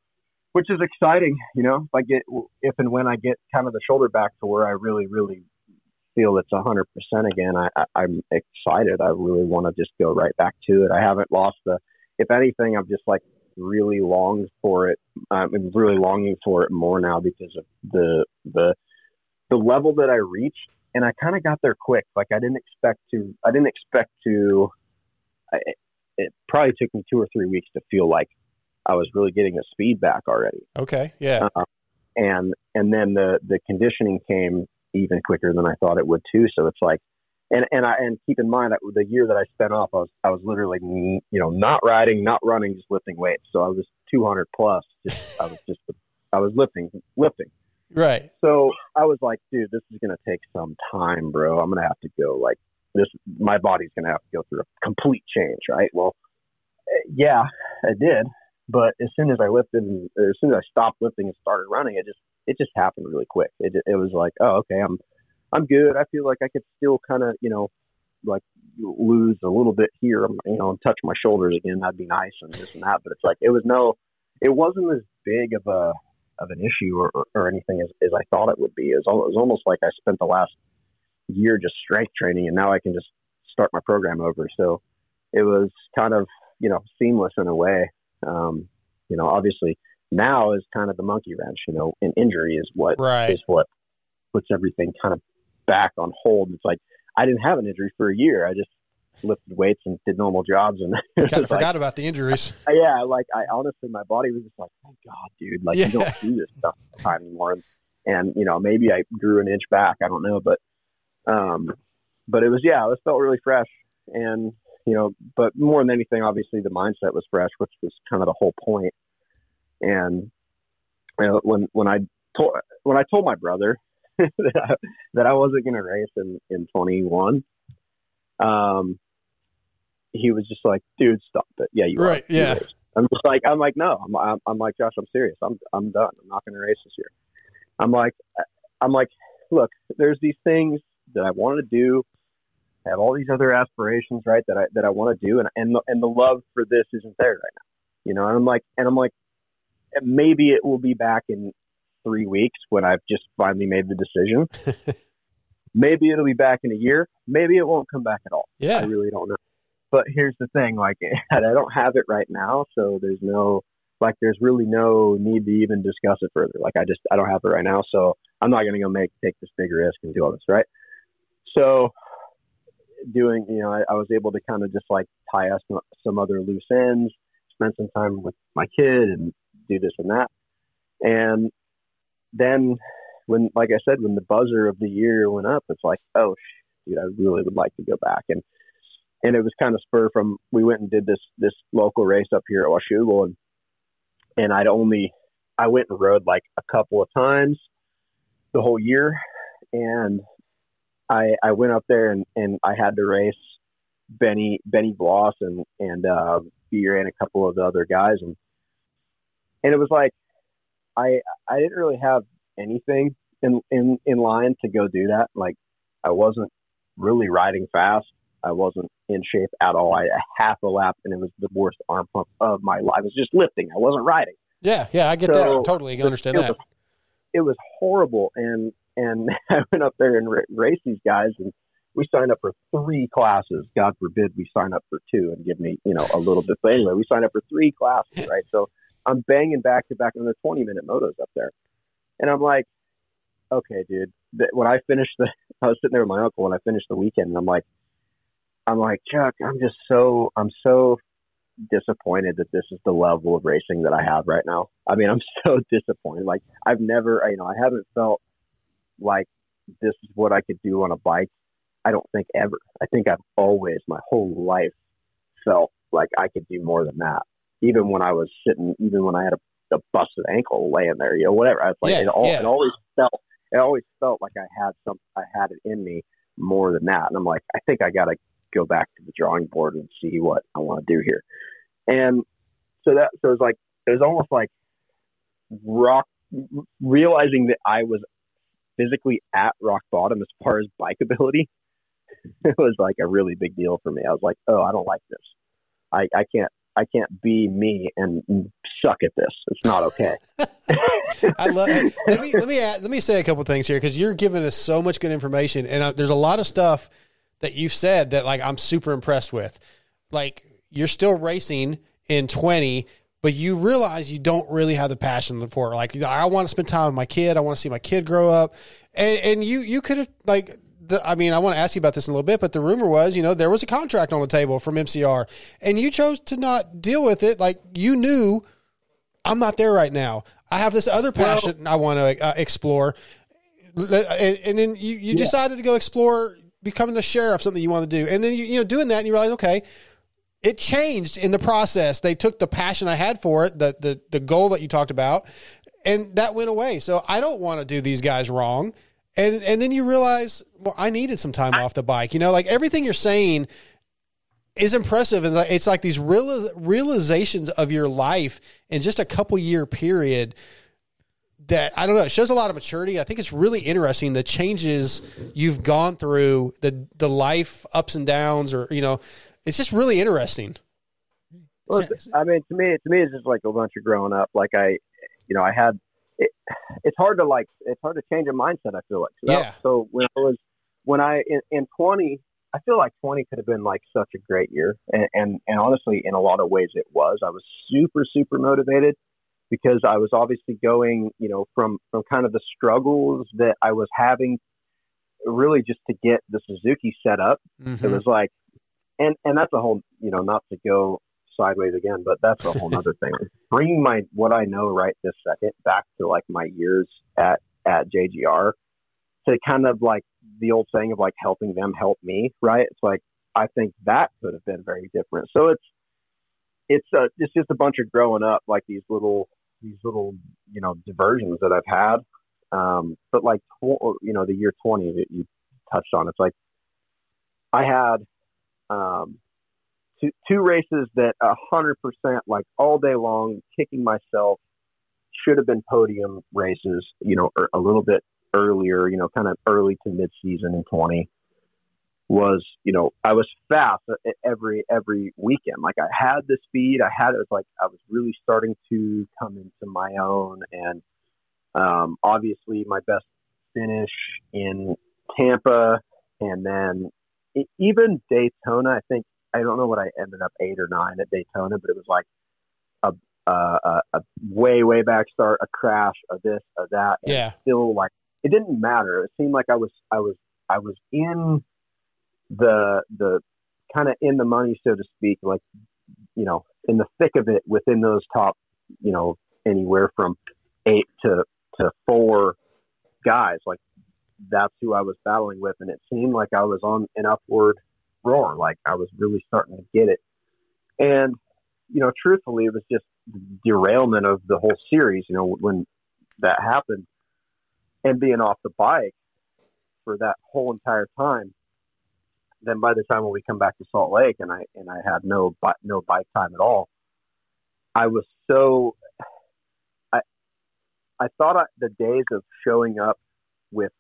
which is exciting, you know. If I get if and when I get kind of the shoulder back to where I really really feel it's a hundred percent again, I, I I'm excited. I really want to just go right back to it. I haven't lost the if anything, I'm just like really longed for it. I'm really longing for it more now because of the the the level that I reached, and I kind of got there quick. Like I didn't expect to. I didn't expect to. I, it probably took me two or three weeks to feel like I was really getting a speed back already. Okay, yeah. Uh, and and then the the conditioning came even quicker than I thought it would too. So it's like, and and I and keep in mind that the year that I spent off, I was I was literally you know not riding, not running, just lifting weights. So I was 200 plus. Just I was just I was lifting lifting. Right. So I was like, dude, this is gonna take some time, bro. I'm gonna have to go like this. My body's gonna have to go through a complete change, right? Well, eh, yeah, I did. But as soon as I lifted, and, as soon as I stopped lifting and started running, it just it just happened really quick. It it was like, oh, okay, I'm I'm good. I feel like I could still kind of you know like lose a little bit here, you know, and touch my shoulders again. That'd be nice and this and that. But it's like it was no, it wasn't as big of a of an issue or, or, or anything as, as I thought it would be. It was, it was almost like I spent the last year just strength training, and now I can just start my program over. So it was kind of you know seamless in a way. Um, you know, obviously now is kind of the monkey wrench. You know, an injury is what Right. is what puts everything kind of back on hold. It's like I didn't have an injury for a year. I just lifted weights and did normal jobs, and Kind of like- forgot about the injuries. uh, yeah, like I honestly, my body was just like, thank God, dude. Like Yeah. you don't do this stuff all the time anymore. And you know, maybe I grew an inch back. I don't know, but um, but it was yeah, it felt really fresh. And you know, but more than anything, obviously the mindset was fresh, which was kind of the whole point. And you know, when when I told when I told my brother that I, that I wasn't going to race in in 21, um, he was just like, "Dude, stop it." Yeah, you are. Right, You yeah. I'm just like, I'm like, no, I'm, I'm, I'm like, Josh, I'm serious. I'm, I'm done. I'm not going to race this year. I'm like, I'm like, look, there's these things that I want to do. I have all these other aspirations, right? That I, that I want to do. And, and, the, and the love for this isn't there right now, you know? And I'm like, and I'm like, maybe it will be back in three weeks when I've just finally made the decision. maybe it'll be back in a year. Maybe it won't come back at all. Yeah. I really don't know. But here's the thing, like I don't have it right now, so there's no like there's really no need to even discuss it further. Like I just I don't have it right now, so I'm not gonna go make take this big risk and do all this, right? So doing, you know, I, I was able to kind of just like tie us some, some other loose ends, spend some time with my kid, and do this and that. And then when, like I said, when the buzzer of the year went up, it's like, oh, dude, I really would like to go back. And and it was kind of spur from we went and did this this local race up here at Washougal, and and I'd only I went and rode like a couple of times the whole year, and I I went up there and and I had to race Benny Benny Bloss and and uh, Beer and a couple of the other guys, and and it was like I I didn't really have anything in in in line to go do that. Like I wasn't really riding fast. I wasn't in shape at all. I a half a lap and it was the worst arm pump of my life. I was just lifting. I wasn't riding. Yeah, yeah, I get So, that. Totally, I understand it that. Was, it was horrible, and and I went up there and ra- raced these guys, and we signed up for three classes. God forbid we sign up for two and give me you know a little bit. But anyway, we signed up for three classes, right? So I'm banging back to back on the 20 minute motos up there, and I'm like, okay, dude. When I finished the, I was sitting there with my uncle when I finished the weekend, and I'm like, I'm like Chuck, I'm just so I'm so disappointed that this is the level of racing that I have right now. I mean, I'm so disappointed. Like I've never, you know, I haven't felt like this is what I could do on a bike. I don't think ever. I think I've always, my whole life, felt like I could do more than that. Even when I was sitting, even when I had a, a busted ankle laying there, you know, whatever. I was like, Yeah, it, all, yeah. it always felt, it always felt like I had some, I had it in me more than that. And I'm like, I think I got to go back to the drawing board and see what I want to do here. And so that, so it's like, it was almost like rock, realizing that I was physically at rock bottom as far as bike ability. It was like a really big deal for me. I was like, oh, I don't like this. I, I can't, I can't be me and suck at this. It's not okay. I love. let me let me add, let me say a couple things here because you're giving us so much good information, and uh, there's a lot of stuff that you've said that like I'm super impressed with. Like you're still racing in 20, but you realize you don't really have the passion for it. Like I want to spend time with my kid. I want to see my kid grow up. And, and you, you could have like, the, I mean, I want to ask you about this in a little bit, but the rumor was, you know, there was a contract on the table from MCR and you chose to not deal with it. Like you knew I'm not there right now. I have this other passion well, I want to uh, explore. And, and, then you, you yeah. decided to go explore becoming a sheriff, something you want to do. And then you, you know, doing that and you realize, okay, it changed in the process. They took the passion I had for it, the, the, the goal that you talked about, and that went away. So I don't want to do these guys wrong. And, and then you realize, well, I needed some time off the bike. You know, like everything you're saying is impressive. And it's like these real, realizations of your life in just a couple year period that I don't know. It shows a lot of maturity. I think it's really interesting the changes you've gone through, the the life ups and downs, or you know, it's just really interesting. Well, I mean, to me, to me, it's just like a bunch of growing up. Like I, you know, I had. It, it's hard to like. It's hard to change a mindset. I feel like. So, yeah. so when I was when I in, in twenty, I feel like twenty could have been like such a great year, and, and and honestly, in a lot of ways, it was. I was super super motivated because I was obviously going, you know, from from kind of the struggles that I was having, really just to get the Suzuki set up. Mm-hmm. It was like, and and that's a whole, you know, not to go sideways again, but that's a whole other thing. Bringing my what I know right this second back to like my years at at JGR to kind of like the old saying of like helping them help me, right? It's like I think that could have been very different. So it's it's a, it's just a bunch of growing up like these little these little you know diversions that I've had. Um, but like tw- you know the year 20 that you touched on, it's like I had um, two two races that a hundred percent like all day long kicking myself should have been podium races. You know, er, a little bit earlier. You know, kind of early to mid season in 20 was, you know, I was fast every every weekend. Like I had the speed, I had it was like I was really starting to come into my own, and um, obviously my best finish in Tampa, and then even Daytona. I think I don't know what I ended up eight or nine at Daytona, but it was like a a, a way way back start, a crash, a this, a that. yeah. Still like it didn't matter. It seemed like I was I was I was in the the kind of in the money, so to speak, like you know, in the thick of it within those top, you know, anywhere from eight to to four guys. Like that's who I was battling with, and it seemed like I was on an upward roar. Like I was really starting to get it, and you know, truthfully, it was just derailment of the whole series. You know, when that happened, and being off the bike for that whole entire time then by the time when we come back to Salt Lake and I and I had no no bike time at all, I was so I I thought I, the days of showing up with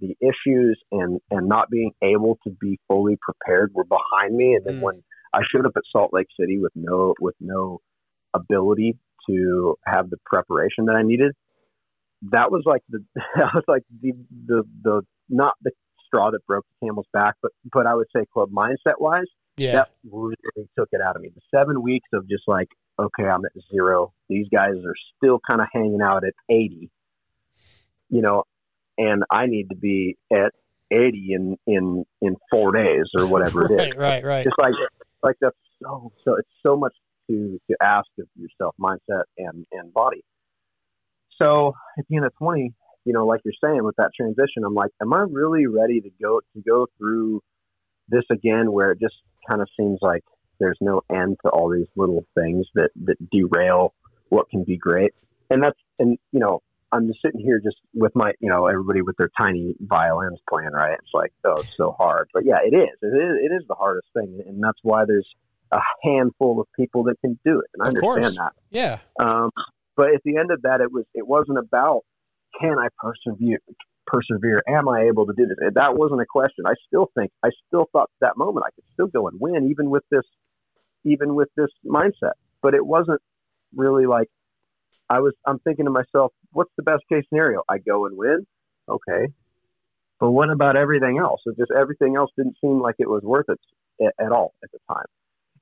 the issues and and not being able to be fully prepared were behind me. And then mm. when I showed up at Salt Lake City with no with no ability to have the preparation that I needed, that was like the that was like the the the not the straw that broke the camel's back, but but I would say club mindset wise, yeah, that really took it out of me. The seven weeks of just like, okay, I'm at zero. These guys are still kind of hanging out at eighty, you know, and I need to be at eighty in in in four days or whatever right, it is. Right, right, Just like like that's so so it's so much to to ask of yourself, mindset and and body. So at the end of twenty, you know, like you're saying with that transition, I'm like, am I really ready to go to go through this again where it just kind of seems like there's no end to all these little things that, that derail what can be great. And that's, and, you know, I'm just sitting here just with my, you know, everybody with their tiny violins playing, right? It's like, oh, it's so hard. But yeah, it is. It is, it is the hardest thing. And that's why there's a handful of people that can do it. And I of understand course. that. Yeah. Um, but at the end of that, it was, it wasn't about can I persevere? Persevere? Am I able to do this? And that wasn't a question. I still think I still thought that moment I could still go and win, even with this, even with this mindset. But it wasn't really like I was. I'm thinking to myself, what's the best case scenario? I go and win. Okay, but what about everything else? It just everything else didn't seem like it was worth it at, all at the time.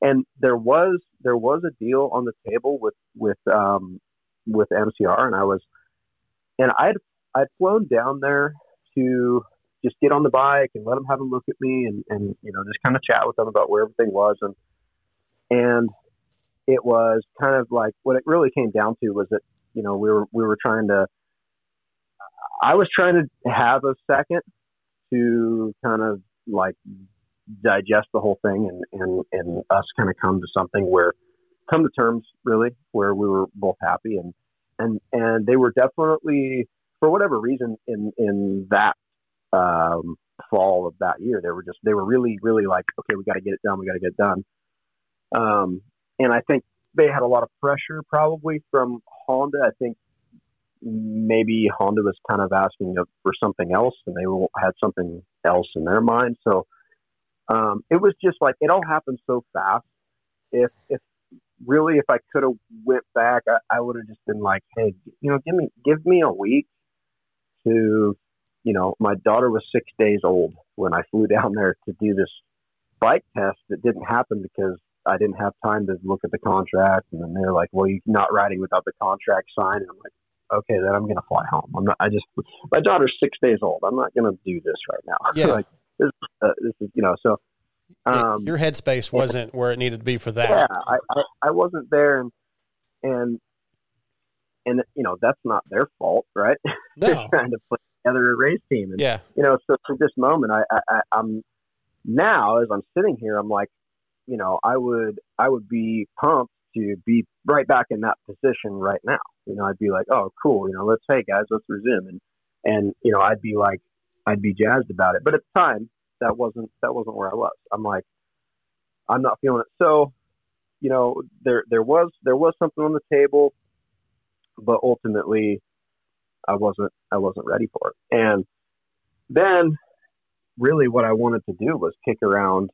and there was there was a deal on the table with with um, with MCR, and I was and I'd I'd flown down there to just get on the bike and let them have a look at me and and you know just kind of chat with them about where everything was and and it was kind of like what it really came down to was that you know we were we were trying to I was trying to have a second to kind of like digest the whole thing and and and us kind of come to something where come to terms really where we were both happy and and and they were definitely for whatever reason in in that um fall of that year they were just they were really really like okay we got to get it done we got to get it done. Um and i think they had a lot of pressure probably from honda. I think maybe honda was kind of asking for something else and they had something else in their mind. So um it was just like it all happened so fast. If if really, if I could have went back, I, I would have just been like, hey, you know, give me give me a week to, you know, my daughter was six days old when I flew down there to do this bike test that didn't happen because I didn't have time to look at the contract. And then they're like, well, you're not riding without the contract signed. And I'm like, okay, then I'm going to fly home. I'm not, I just, my daughter's six days old. I'm not going to do this right now. Yeah. like, this, uh, this is, you know, so, um, Your headspace wasn't where it needed to be for that. yeah, I, I, I wasn't there, and and and you know that's not their fault, right? They're No. trying to put together a race team, and Yeah. you know, so for this moment, I, I I'm now as I'm sitting here, I'm like, you know, I would I would be pumped to be right back in that position right now. You know, I'd be like, oh, cool, you know, let's hey guys, let's resume, and and you know, I'd be like, I'd be jazzed about it. But at the time, that wasn't that wasn't where I was. I'm like, I'm not feeling it. So, you know, there there was there was something on the table, but ultimately, I wasn't I wasn't ready for it. And then, really, what I wanted to do was kick around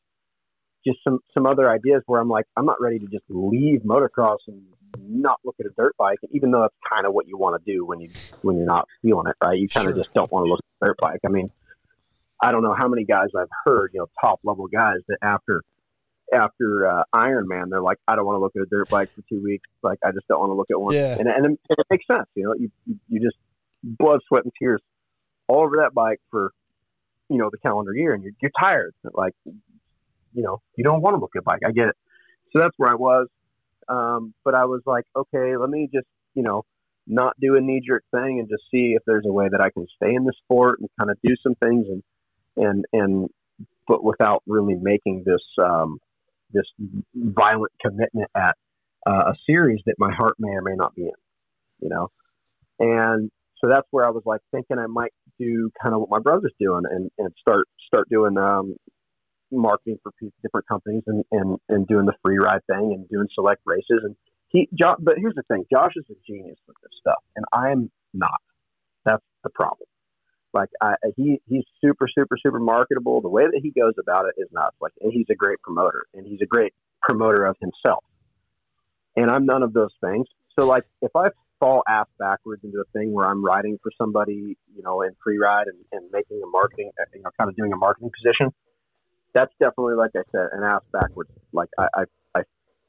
just some some other ideas where I'm like, I'm not ready to just leave motocross and not look at a dirt bike. And even though that's kind of what you want to do when you when you're not feeling it, right? You kind of Sure. just don't want to look at a dirt bike. I mean, I don't know how many guys I've heard, you know, top level guys that after after uh, Ironman, they're like, I don't want to look at a dirt bike for two weeks. Like, I just don't want to look at one. Yeah. And, and it, it makes sense. You know, you, you you just blood, sweat, and tears all over that bike for you know the calendar year, and you're you're tired. Like, you know, you don't want to look at bike. I get it. So that's where I was. Um, but I was like, okay, let me just you know not do a knee jerk thing and just see if there's a way that I can stay in the sport and kind of do some things and and and but without really making this um, this violent commitment at uh, a series that my heart may or may not be in, you know. And so that's where I was like thinking I might do kind of what my brother's doing and, and start start doing um, marketing for different companies and, and and doing the free ride thing and doing select races. And he jo- but here's the thing. Josh is a genius with this stuff and I'm not. That's the problem. Like I, he he's super super super marketable. The way that he goes about it is nuts. Like and he's a great promoter and he's a great promoter of himself. And I'm none of those things. So like if I fall ass backwards into a thing where I'm riding for somebody you know in free ride and, and making a marketing uh, you know kind of doing a marketing position that's definitely like I said an ass backwards like I I, I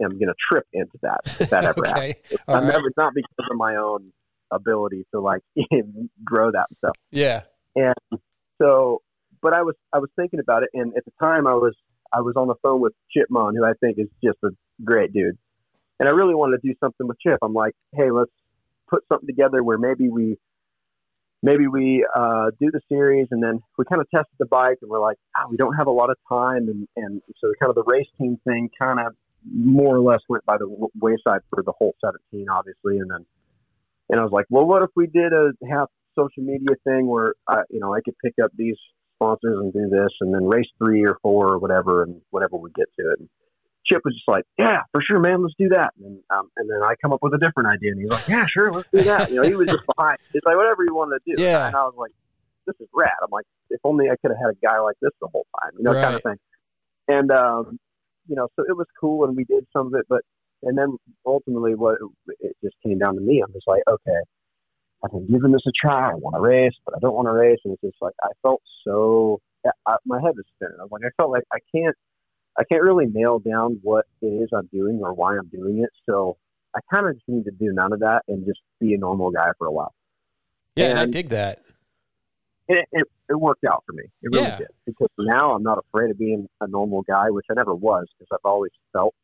am gonna trip into that if that ever Okay. happens it's, I'm right. never, it's not because of my own ability to like grow that stuff Yeah. and so, but I was I was thinking about it, and at the time I was I was on the phone with Chip Mon, who I think is just a great dude, and I really wanted to do something with Chip. I'm like, hey, let's put something together where maybe we maybe we uh, do the series, and then we kind of tested the bike, and we're like, ah, we don't have a lot of time, and and so kind of the race team thing kind of more or less went by the wayside for the whole 17, obviously, and then and I was like, well, what if we did a half social media thing where I, you know, I could pick up these sponsors and do this, and then race three or four or whatever, and whatever we get to it. And Chip was just like, yeah, for sure, man, let's do that. And um, and then I come up with a different idea, and he's like, yeah, sure, let's do that. You know, he was just behind. It's like, whatever you want to do. Yeah. And I was like, this is rad. I'm like, if only I could have had a guy like this the whole time, you know, kind of thing. And um, you know, so it was cool, and we did some of it, but and then ultimately, what it just came down to me. I'm just like, okay, I've been giving this a try. I want to race, but I don't want to race. And it's just like I felt so. I, my head was spinning. I was like, I felt like I can't. I can't really nail down what it is I'm doing or why I'm doing it. So I kind of just need to do none of that and just be a normal guy for a while. Yeah, and, I dig that. It, it, it worked out for me. It really Yeah. did because now I'm not afraid of being a normal guy, which I never was because I've always felt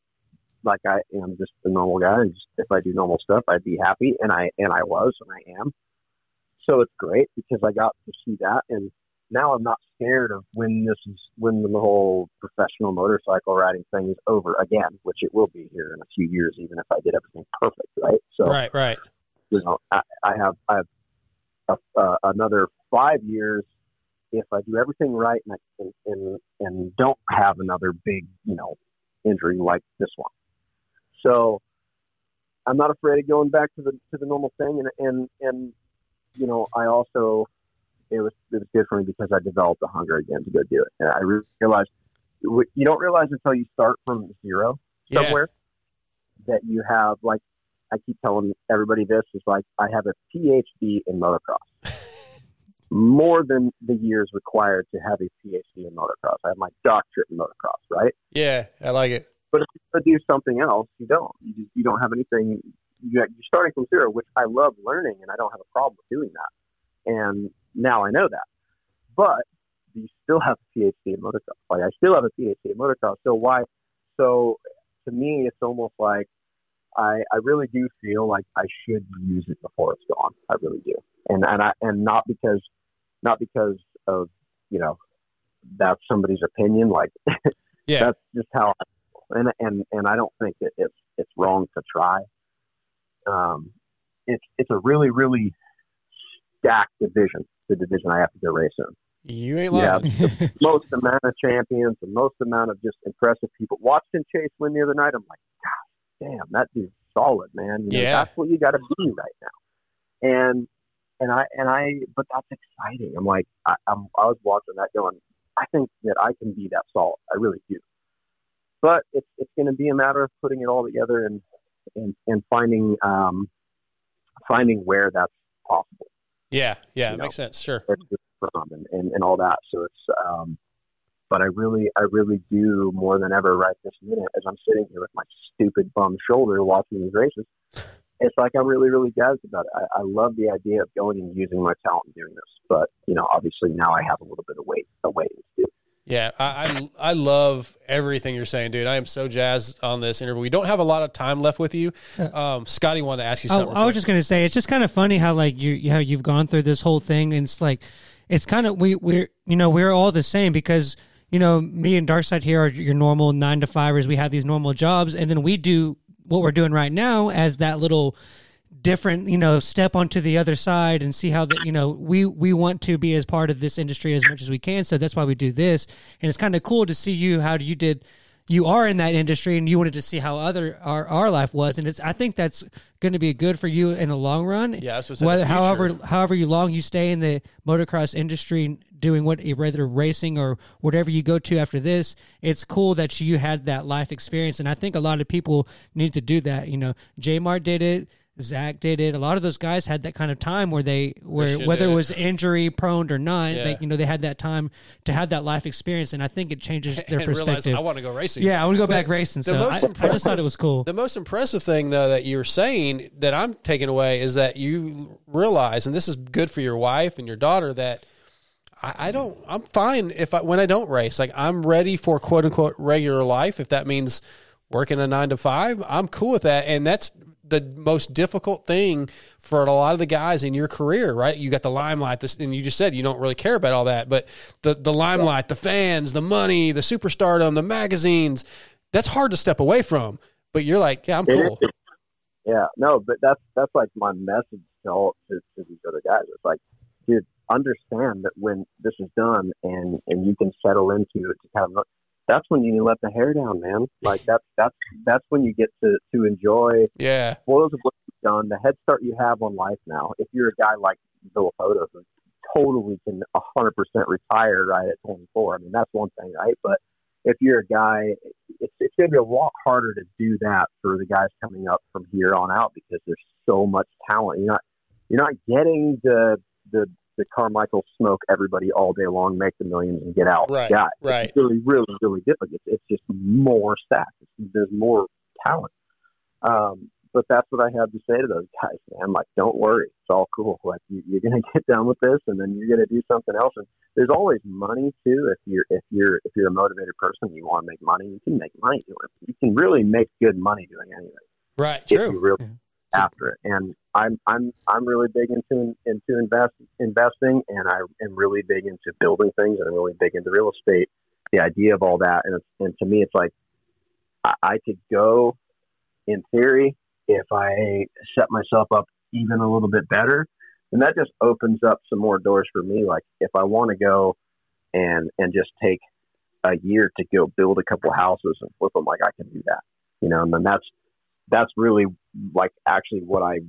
like I am just a normal guy. And just, if I do normal stuff, I'd be happy, and I and I was, and I am. So it's great because I got to see that, and now I'm not scared of when this is when the whole professional motorcycle riding thing is over again, which it will be here in a few years, even if I did everything perfect, right? So right, right. you know, I, I have I have a, uh, another five years if I do everything right and, I, and and and don't have another big you know injury like this one. So I'm not afraid of going back to the to the normal thing, and and and you know I also it was it was good for me because I developed a hunger again to go do it, and I realized you don't realize until you start from zero Yeah. somewhere that you have like I keep telling everybody this is like I have a PhD in motocross. More than the years required to have a PhD in motocross. I have my doctorate in motocross, right? Yeah, I like it. But if you do something else, you don't. You, just, you don't have anything. You, you're starting from zero, which I love learning, and I don't have a problem with doing that. And now I know that. But you still have a PhD in motocross. Like I still have a PhD in motocross. So why? So to me, it's almost like I I really do feel like I should use it before it's gone. I really do, and and I and not because not because of you know that's somebody's opinion. Like Yeah. that's just how I feel. and and and I don't think that it's it's wrong to try. Um, it's it's a really really stacked division. The division I have to go race in. You ain't lying. the most amount of champions, the most amount of just impressive people. Watching Chase win the other night, I'm like, God damn, that dude's solid, man. You know, Yeah. that's what you got to be right now. And and I and I, but that's exciting. I'm like, I, I'm I was watching that going, I think that I can be that solid. I really do. But it's it's going to be a matter of putting it all together and and and finding um finding where that's possible Yeah, yeah, it know. makes sense. Sure. where it's from and, and, and all that. So it's um but I really I really do more than ever right this minute as I'm sitting here with my stupid bum shoulder watching these races. It's like I'm really, really jazzed about it. I, I love the idea of going and using my talent and doing this. But, you know, obviously now I have a little bit of weight, a waiting to do. Yeah, I, I I love everything you're saying, dude. I am so jazzed on this interview. We don't have a lot of time left with you. Um, Scotty wanted to ask you something. I was just gonna say it's just kind of funny how like you how you've gone through this whole thing and it's like it's kind of we we're you know we're all the same because you know me and Darkside here are your normal nine to fivers. We have these normal jobs and then we do what we're doing right now as that little different you know step onto the other side and see how that you know we we want to be as part of this industry as much as we can. So that's why we do this. And it's kind of cool to see you how you did you are in that industry and you wanted to see how other our, our life was. And it's i think that's going to be good for you in the long run. Yeah, that's what's in the whether however however you long you stay in the motocross industry doing what whether racing or whatever you go to after this it's cool that you had that life experience. And i think a lot of people need to do that. You know j mart did it Zach did it. A lot of those guys had that kind of time where they, where Christian whether it was injury prone or not, Yeah. they, you know, they had that time to have that life experience, and I think it changes their and realize perspective. I want to go racing. Yeah, I want to go But back racing. the So most I, I just thought it was cool. The most impressive thing, though, that you're saying that I'm taking away is that you realize, and this is good for your wife and your daughter, that I, I don't. I'm fine if I when I don't race. Like I'm ready for quote unquote regular life. If that means working a nine to five, I'm cool with that. And that's the most difficult thing for a lot of the guys in your career, right? You got the limelight, this, and you just said you don't really care about all that, but the the limelight, the fans, the money, the superstardom, the magazines, that's hard to step away from. But you're like, yeah, I'm cool. Yeah, no, but that's that's like my message to all to, to these other guys. It's like, dude, understand that when this is done and and you can settle into it to kind of that's when you need to let the hair down, man. Like that's that's that's when you get to to enjoy Yeah. spoils of what you've done, the head start you have on life now. If you're a guy like Villopoto who totally can 100% retire right at 24, I mean that's one thing, right? But if you're a guy, it's it's going to be a lot harder to do that for the guys coming up from here on out because there's so much talent. You're not you're not getting the the the Carmichael smoke everybody all day long, make the millions, and get out. Right, Yeah, right. It's really, really, really difficult. It's, it's just more stacked. It's, there's more talent. Um, but that's what I had to say to those guys, man. Like, don't worry, it's all cool. Like, you, you're gonna get done with this, and then you're gonna do something else. And there's always money too. If you're if you're if you're a motivated person, you want to make money. You can make money doing it. You can really make good money doing anything Right. True. really after it. And I'm I'm I'm really big into into invest investing, and I am really big into building things, and I'm really big into real estate. The idea of all that, and and to me, it's like I, I could go in theory if I set myself up even a little bit better, and that just opens up some more doors for me. Like if I want to go and and just take a year to go build a couple houses and flip them, like I can do that, you know. And then that's that's really like actually what I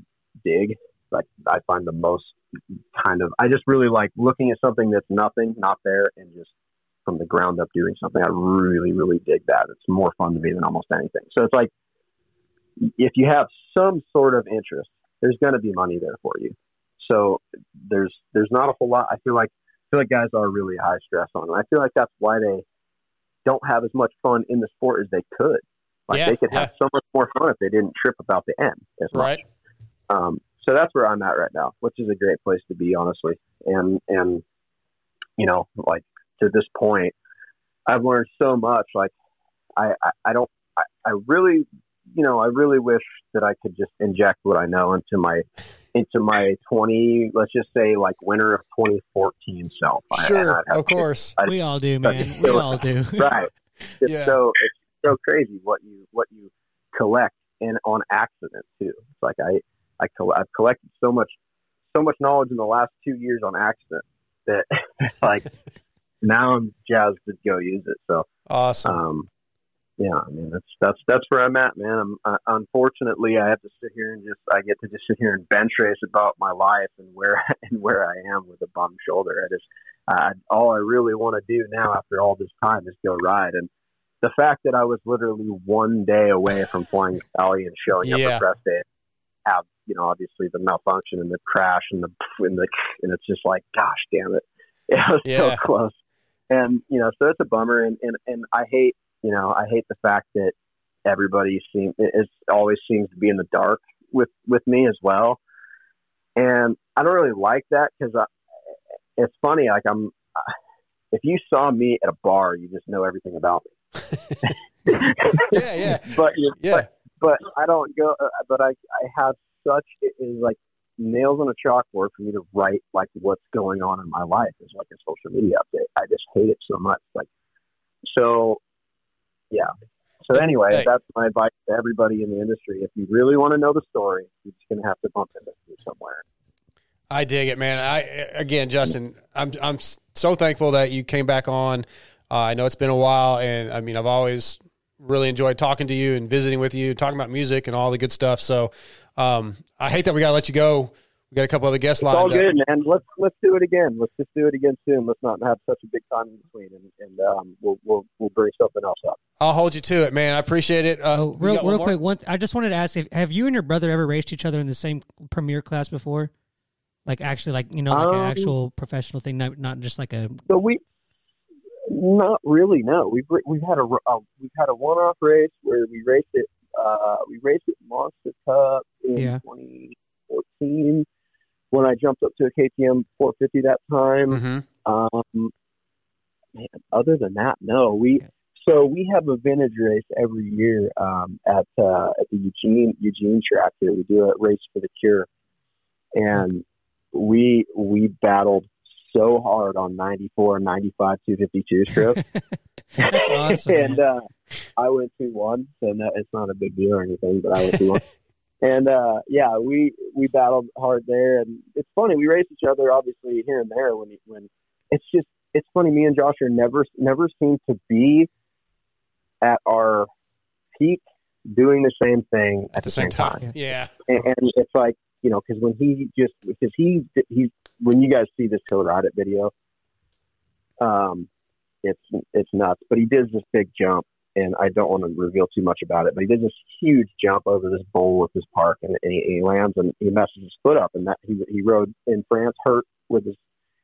dig. Like I find the most kind of I just really like looking at something that's nothing, not there, and just from the ground up doing something. I really, really dig that. It's more fun to me than almost anything. So it's like if you have some sort of interest, there's going to be money there for you. So there's there's not a whole lot. I feel like I feel like guys are really high stress on it. I feel like that's why they don't have as much fun in the sport as they could. Like Yeah, they could have so much more fun if they didn't trip about the end as much. Right. Um, so that's where I'm at right now, which is a great place to be, honestly. And and you know, like to this point, I've learned so much. Like I I, I don't I, I really you know I really wish that I could just inject what I know into my into my 20 let's just say like winter of 2014 self. Sure. I'd Of course. We all do, man. We all do. right. It's Yeah. so it's so crazy what you what you collect and on accident too. It's like I I I've collected so much so much knowledge in the last two years on accident that like now I'm jazzed to go use it. So Awesome. um, yeah, I mean that's that's that's where I'm at, man. I'm uh, unfortunately I have to sit here and just I get to just sit here and bench race about my life and where and where I am with a bum shoulder. I just uh, all I really want to do now after all this time is go ride. And the fact that I was literally one day away from flying Valley and showing up Yeah. at press day, have you know obviously the malfunction and the crash and the and the and it's just like gosh damn it, it was Yeah. so close. And you know so it's a bummer and and and I hate you know I hate the fact that everybody seems it always seems to be in the dark with with me as well. And I don't really like that because it's funny. Like I'm, if you saw me at a bar, you just know everything about me. Yeah, yeah. But you, Yeah. but, but I don't go. Uh, but I I have such it is like nails on a chalkboard for me to write like what's going on in my life is like a social media update. I just hate it so much. Like so, yeah. So anyway, Hey. that's my advice to everybody in the industry. If you really want to know the story, you're just gonna have to bump into me somewhere. I dig it, man. I again, Justin, I'm I'm so thankful that you came back on. Uh, I know it's been a while, and I mean, I've always really enjoyed talking to you and visiting with you, talking about music and all the good stuff. So, um, I hate that we got to let you go. We got a couple other guests It's lined all up. good, man. Let's let's do it again. Let's just do it again soon. Let's not have such a big time in between, and, and um, we'll we'll we'll bring something else up. I'll hold you to it, man. I appreciate it. Uh, Oh, we real, one quick, one. I just wanted to ask: if, Have you and your brother ever raced each other in the same premier class before? Like actually, like you know, like Um, an actual professional thing, not not just like a. So we, not really. No, we've we've had a uh, we've had a one off race where we raced it. Uh, we raced it Monster Cup in Yeah. 2014 when I jumped up to a KTM 450 that time. Mm-hmm. Um, man, other than that, no. We so we have a vintage race every year um, at uh, at the Eugene Eugene track here. We do a race for the Cure, and we we battled so hard on 94 and 95 252 strip. That's awesome. and uh, I went two one, so no, it's not a big deal or anything. But I went two one, and uh, yeah, we we battled hard there, and it's funny we race each other obviously here and there when when it's just it's funny. Me and Josh are never never seem to be at our peak doing the same thing at, At the same time. Yeah. and, and it's like you know because when he just because he he's when you guys see this hill ride it video um it's it's nuts but he did this big jump and i don't want to reveal too much about it but he did this huge jump over this bowl with his park and, and he, he lands and he messes his foot up and that he he rode in france hurt with his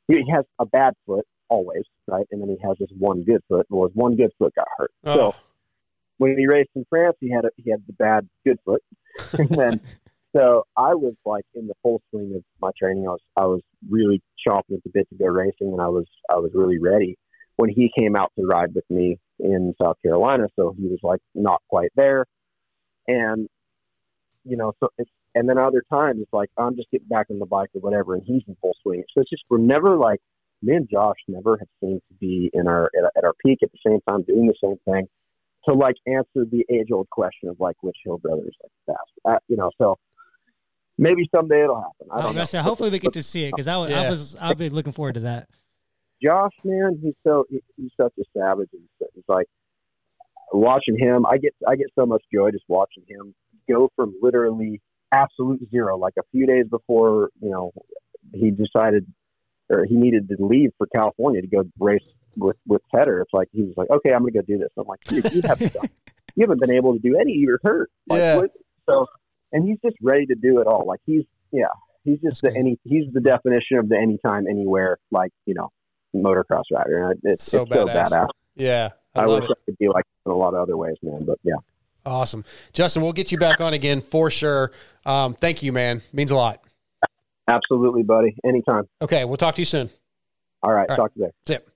he has a bad foot always, right? And then he has this one good foot. Well, his one good foot got hurt. Oh. So when he raced in France, he had a, he had the bad good foot, and then so I was like in the full swing of my training. I was I was really chomping at the bit to go racing, and I was I was really ready when he came out to ride with me in South Carolina. So he was like not quite there, and you know, so it's and then other times it's like I'm just getting back on the bike or whatever, and he's in full swing. So it's just we're never like me and Josh never have seemed to be in our at, at our peak at the same time doing the same thing to like answer the age old question of like which Hill brother is like fast, uh, you know. So maybe someday it'll happen. I, oh, I was gonna say, hopefully we get to see it because I, yeah. I was I'll be looking forward to that. Josh, man, he's so he, he's such a savage. and so- It's like watching him. I get I get so much joy just watching him go from literally absolute zero, like a few days before you know he decided or he needed to leave for California to go race with with Federer. It's like he was like, okay, I'm gonna go do this. I'm like, dude, you haven't done, you haven't been able to do any. You're hurt. Like, Yeah. what- So, and he's just ready to do it all. Like he's yeah, he's just the any. He's the definition of the anytime, anywhere. Like you know, motocross rider. It's So it's so badass. badass. Yeah, I, I, love wish it. I could be like in a lot of other ways, man. But yeah, Awesome, Justin. We'll get you back on again for sure. Um, thank you, man. Means a lot. absolutely, buddy. Anytime. Okay, we'll talk to you soon. All right, All right. talk to you there. That's it.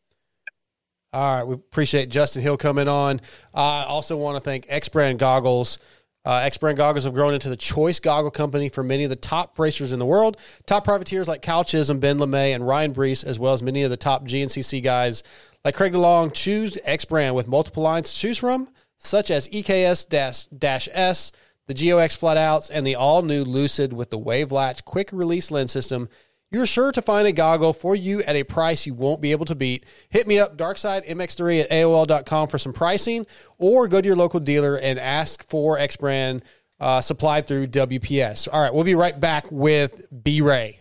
All right, we appreciate Justin Hill coming on. I also want to thank EKS Brand Goggles. Uh, EKS Brand Goggles have grown into the choice goggle company for many of the top racers in the world. Top privateers like Cal Chisholm, Ben LaMay, and Ryan Breece, as well as many of the top GNCC guys like Craig DeLong, choose EKS Brand with multiple lines to choose from, such as EKS S, the GOX flat outs, and the all new Lucid with the Wave Latch quick release lens system. You're sure to find a goggle for you at a price you won't be able to beat. Hit me up, DarksideMX3 at AOL.com for some pricing, or go to your local dealer and ask for EKS Brand uh, supplied through WPS. All right, we'll be right back with B Ray.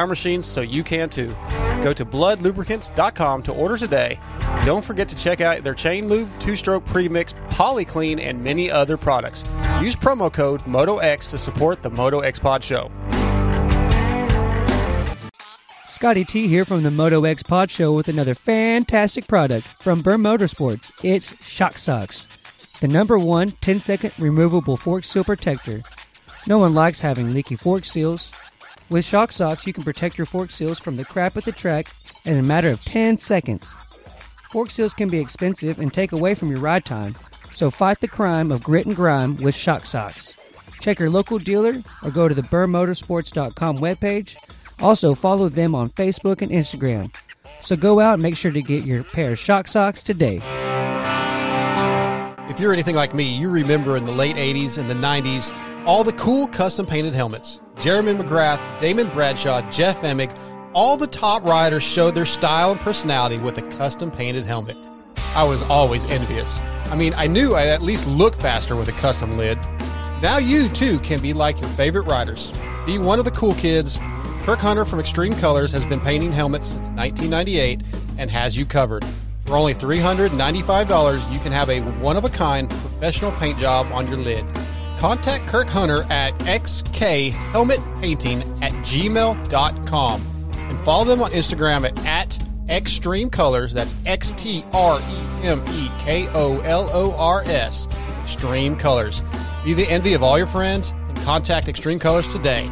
machines, so you can too. Go to bludlubricants.com to order today. Don't forget to check out their chain lube, two stroke premix, polyclean, and many other products. Use promo code MotoX to support the Moto X Pod Show. Scotty T here from the Moto X Pod Show with another fantastic product from Burr Motorsports. It's Shock Socks, the number one 10 second removable fork seal protector. No one likes having leaky fork seals. With Shock Socks, you can protect your fork seals from the crap at the track in a matter of 10 seconds. Fork seals can be expensive and take away from your ride time, so fight the crime of grit and grime with Shock Socks. Check your local dealer or go to the burrmotorsports.com webpage. Also, follow them on Facebook and Instagram. So go out and make sure to get your pair of Shock Socks today. If you're anything like me, you remember in the late 80s and the 90s all the cool custom painted helmets. Jeremy McGrath, Damon Bradshaw, Jeff Emig, all the top riders showed their style and personality with a custom painted helmet. I was always envious. I mean, I knew I'd at least look faster with a custom lid. Now you too can be like your favorite riders. Be one of the cool kids. Kirk Hunter from Xtreme Kolors has been painting helmets since 1998 and has you covered. For only $395, you can have a one of a kind professional paint job on your lid. Contact Kirk Hunter at xkhelmetpainting at gmail.com and follow them on Instagram at, at Xtreme Kolors. That's X T R E M E K O L O R S. Xtreme Kolors. Be the envy of all your friends and contact Xtreme Kolors today.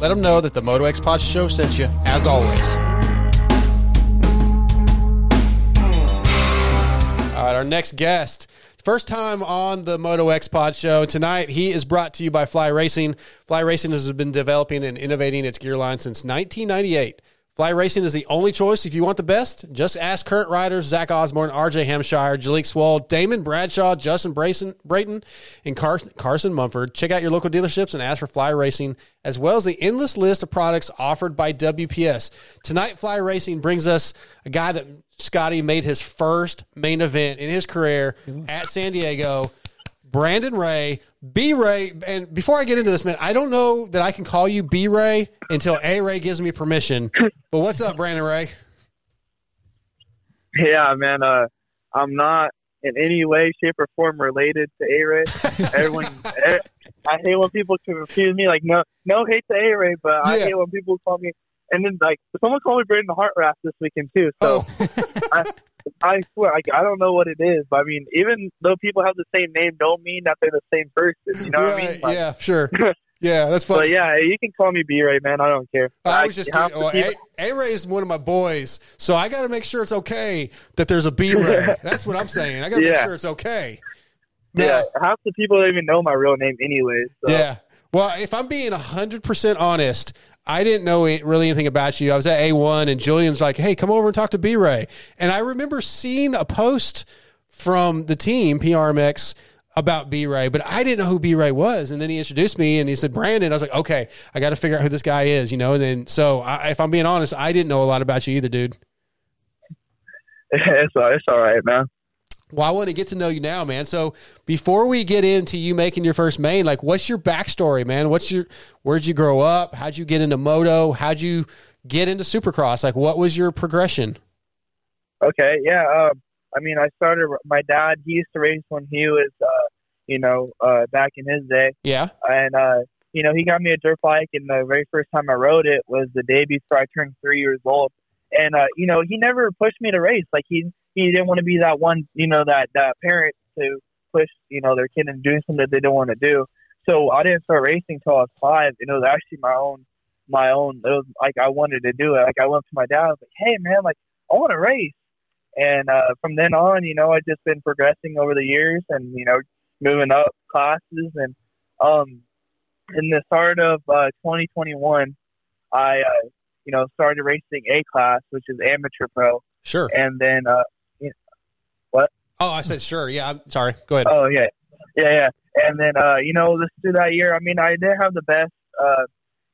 Let them know that the Moto X Pod Show sent you, as always. All right, our next guest. First time on the Moto X Pod show. Tonight, he is brought to you by Fly Racing. Fly Racing has been developing and innovating its gear line since 1998. Fly Racing is the only choice if you want the best. Just ask current riders Zach Osborne, RJ Hampshire, Jalek Swoll, Damon Bradshaw, Justin Brayson, Brayton, and Car- Carson Mumford. Check out your local dealerships and ask for Fly Racing, as well as the endless list of products offered by WPS. Tonight, Fly Racing brings us a guy that Scotty made his first main event in his career at San Diego. Brandon Ray, B Ray, and before I get into this, man, I don't know that I can call you B Ray until A Ray gives me permission. But what's up, Brandon Ray? Yeah, man. Uh, I'm not in any way, shape, or form related to A Ray. Everyone, eh, I hate when people confuse me. Like, no, no hate to A Ray, but I Yeah. hate when people call me. And then, like, someone called me Brandon Hartranft this weekend too. So, oh. I, I swear, like, I don't know what it is, but I mean, even though people have the same name, don't mean that they're the same person. You know what I mean? Right, yeah, sure. Yeah, that's funny. But yeah, you can call me B Ray, man. I don't care. I was just kidding. Well, A Ray is one of my boys, so I got to make sure it's okay that there's a B Ray. That's what I'm saying. I got to make sure it's okay. yeah, half the people don't even know my real name, anyways. So. Yeah. Well, if I'm being 100% honest, I didn't know really anything about you. I was at A1 and Julian's like, hey, come over and talk to B Ray. And I remember seeing a post from the team, PRMX, about B Ray, but I didn't know who B Ray was. And then he introduced me and he said, Brandon. I was like, okay, I got to figure out who this guy is, you know? And then, so I, if I'm being honest, I didn't know a lot about you either, dude. it's all, it's all right, man. Well, I want to get to know you now, man. So before we get into you making your first main, like, what's your backstory, man? What's your, where'd you grow up? How'd you get into moto? How'd you get into supercross? Like, what was your progression? Okay, yeah. Um, I mean, I started. My dad, he used to race when he was, uh, you know, uh, back in his day, Yeah. and uh, you know, he got me a dirt bike, and the very first time I rode it was the day before I turned three years old. And uh, you know, he never pushed me to race. Like he he didn't want to be that one, you know, that that parent to push, you know, their kid into doing something that they don't want to do. So I didn't start racing till I was five, and it was actually my own, my own. It was like I wanted to do it. Like I went to my dad, I was like, "Hey, man, like I want to race." And uh, from then on, you know, I've just been progressing over the years, and you know, moving up classes. And um, in the start of uh, 2021, I, uh, you know, started racing A class, which is amateur pro. Sure. And then, uh? Oh, I said sure. Yeah. I'm sorry. Go ahead. Oh yeah, yeah, yeah. And then uh, you know, this through that year, I mean, I did have the best, uh,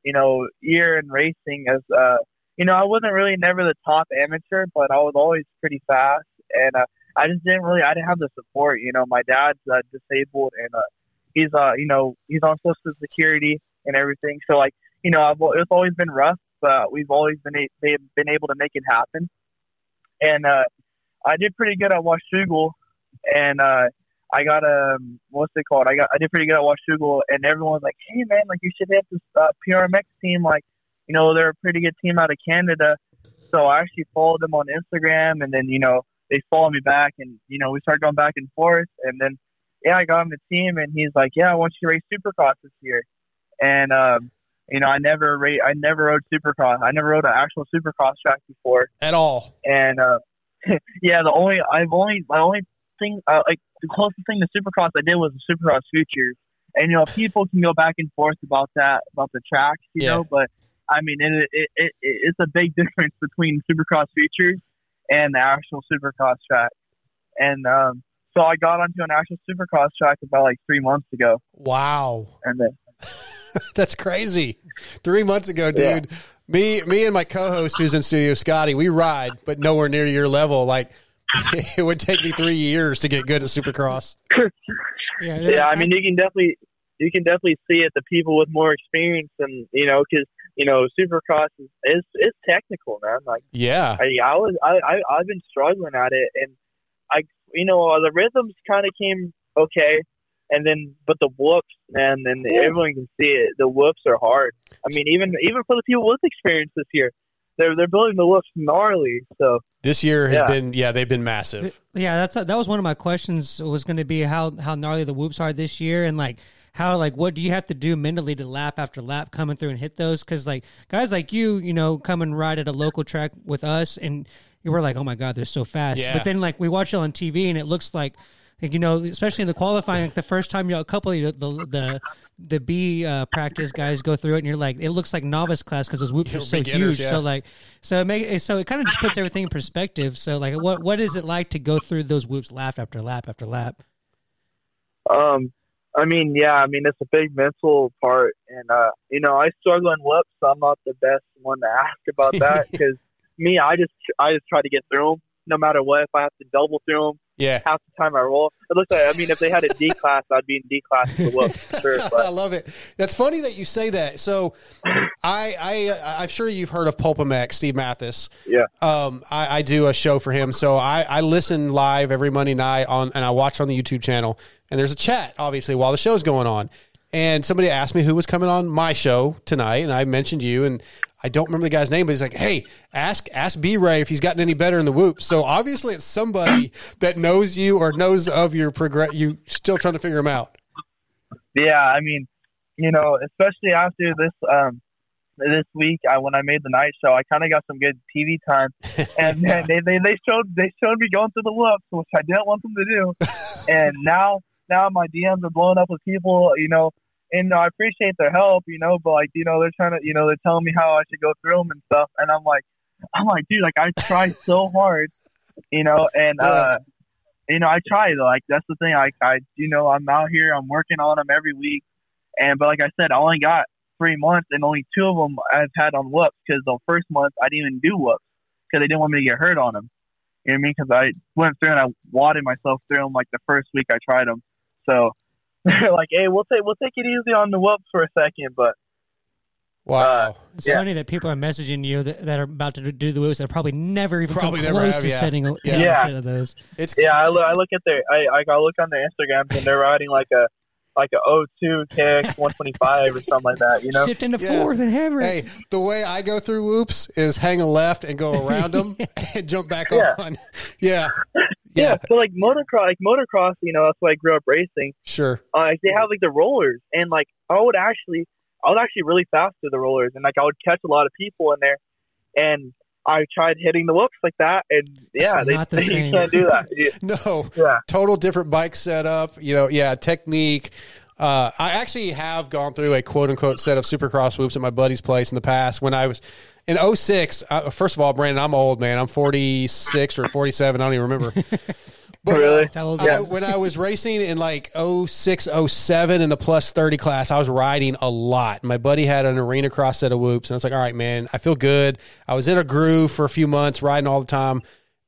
you know, year in racing. As uh, you know, I wasn't really never the top amateur, but I was always pretty fast, and uh, I just didn't really, I didn't have the support. You know, my dad's uh, disabled, and uh, he's uh, you know, he's on social security and everything. So like, you know, I've, it's always been rough, but we've always been a, they've been able to make it happen. And uh, I did pretty good at Washougal, and uh, I got a um, what's it called? I got I did pretty good at Washougal, and everyone was like, "Hey man, like you should hit this uh, PRMX team. Like, you know, they're a pretty good team out of Canada." So I actually followed them on Instagram, and then you know they followed me back, and you know we started going back and forth, and then yeah, I got on the team, and he's like, "Yeah, I want you to race Supercross this year," and um, you know I never ra- I never rode Supercross. I never rode an actual Supercross track before At all. and uh, yeah, the only I've only my only thing uh, like the closest thing to Supercross I did was the Supercross Futures, and you know people can go back and forth about that about the tracks, you Yeah. know, but I mean it, it, it it's a big difference between Supercross Futures and the actual Supercross track, and um, so I got onto an actual Supercross track about like three months ago, Wow. and then That's crazy. Three months ago, dude. Me, me, and my co-host who's in studio, Scotty, we ride, but nowhere near your level. Like it would take me three years to get good at Supercross. Yeah, yeah, I mean, you can definitely you can definitely see it. The people with more experience, and you know, because you know, Supercross is is, is technical, man. Like, Yeah. I, I was I, I I've been struggling at it, and I you know uh, the rhythms kind of came okay, and then but the whoops, man, and everyone can see it. The whoops are hard. I mean, even even for the people with experience this year, they're they're building the whoops gnarly. So This year has Yeah. been, yeah, they've been massive. Yeah, that's that was one of my questions. Was going to be how how gnarly the whoops are this year, and like how like what do you have to do mentally to lap after lap coming through and hit those? Because like guys like you, you know, come and ride at a local track with us, and you were like, oh my god, they're so fast. Yeah. But then like we watch it on TV, and it looks like Like, you know, especially in the qualifying, like the first time you know, a couple of the the the B uh, practice guys go through it, and you're like, it looks like novice class because those whoops You're are so huge. yeah. So like, so it make so it kind of just puts everything in perspective. So like, what what is it like to go through those whoops lap after lap after lap? Um, I mean, yeah, I mean it's a big mental part, and uh, you know, I struggle in whoops, so I'm not the best one to ask about that because me, I just I just try to get through them no matter what. If I have to double through them, Yeah. half the time I roll. It looks like I mean, if they had a D class, I'd be in D class for whoops for sure. I love it. That's funny that you say that. So, I, I, uh, I'm sure you've heard of PulpMX, Steve Matthes. Yeah. Um, I, I do a show for him, so I, I listen live every Monday night on, and I watch on the YouTube channel. And there's a chat, obviously, while the show's going on. And somebody asked me who was coming on my show tonight, and I mentioned you, and I don't remember the guy's name, but he's like, "Hey, ask ask B Ray if he's gotten any better in the whoop." So obviously, it's somebody that knows you or knows of your progress. You still trying to figure him out. yeah, I mean, you know, especially after this um this week, I when I made the night show, I kind of got some good TV time, and man, they, they they showed they showed me going through the whoops, which I didn't want them to do, and now now my DMs are blowing up with people, you know. And I appreciate their help, you know, but like, you know, they're trying to, you know, they're telling me how I should go through them and stuff, and I'm like, I'm like, dude, like I try so hard, you know, and uh, you know, I try though. Like that's the thing. Like I, you know, I'm out here. I'm working on them every week. And but like I said, I only got three months, and only two of them I've had on whoops because the first month I didn't even do whoops because they didn't want me to get hurt on them. You know what I mean? Because I went through and I wadded myself through them like the first week I tried them. So like, hey, we'll take we'll take it easy on the whoops for a second, but Wow. Uh, it's funny that people are messaging you that, that are about to do the whoops that probably never even Probably come never close have, to yeah. setting a, Yeah. a Yeah. set of those. It's yeah. I look I look at their I I I look on their Instagrams and they're riding like a like a O2 kick 125 or something like that. You know? Shift into Yeah. fourth and hammer. it. Hey, the way I go through whoops is hang a left and go around them and jump back Yeah. on. Yeah. Yeah, Yeah. so like motocross, like motocross, you know, that's why I grew up racing. Sure. Uh, like they have like the rollers, and like I would actually, I was actually really fast through the rollers, and like I would catch a lot of people in there, and I tried hitting the whoops like that, and yeah, they, Not the they same. can't do that. No. Yeah. Total different bike setup. You know, yeah, technique. Uh, I actually have gone through a quote unquote set of supercross whoops at my buddy's place in the past when I was in 06. Uh, first of all, Brandon, I'm old, man. I'm 46 or 47. I don't even remember. But, Really? How old I- are when I was racing in like 06, 07 in the plus 30 class, I was riding a lot. My buddy had an arena cross set of whoops, and I was like, all right, man, I feel good. I was in a groove for a few months, riding all the time.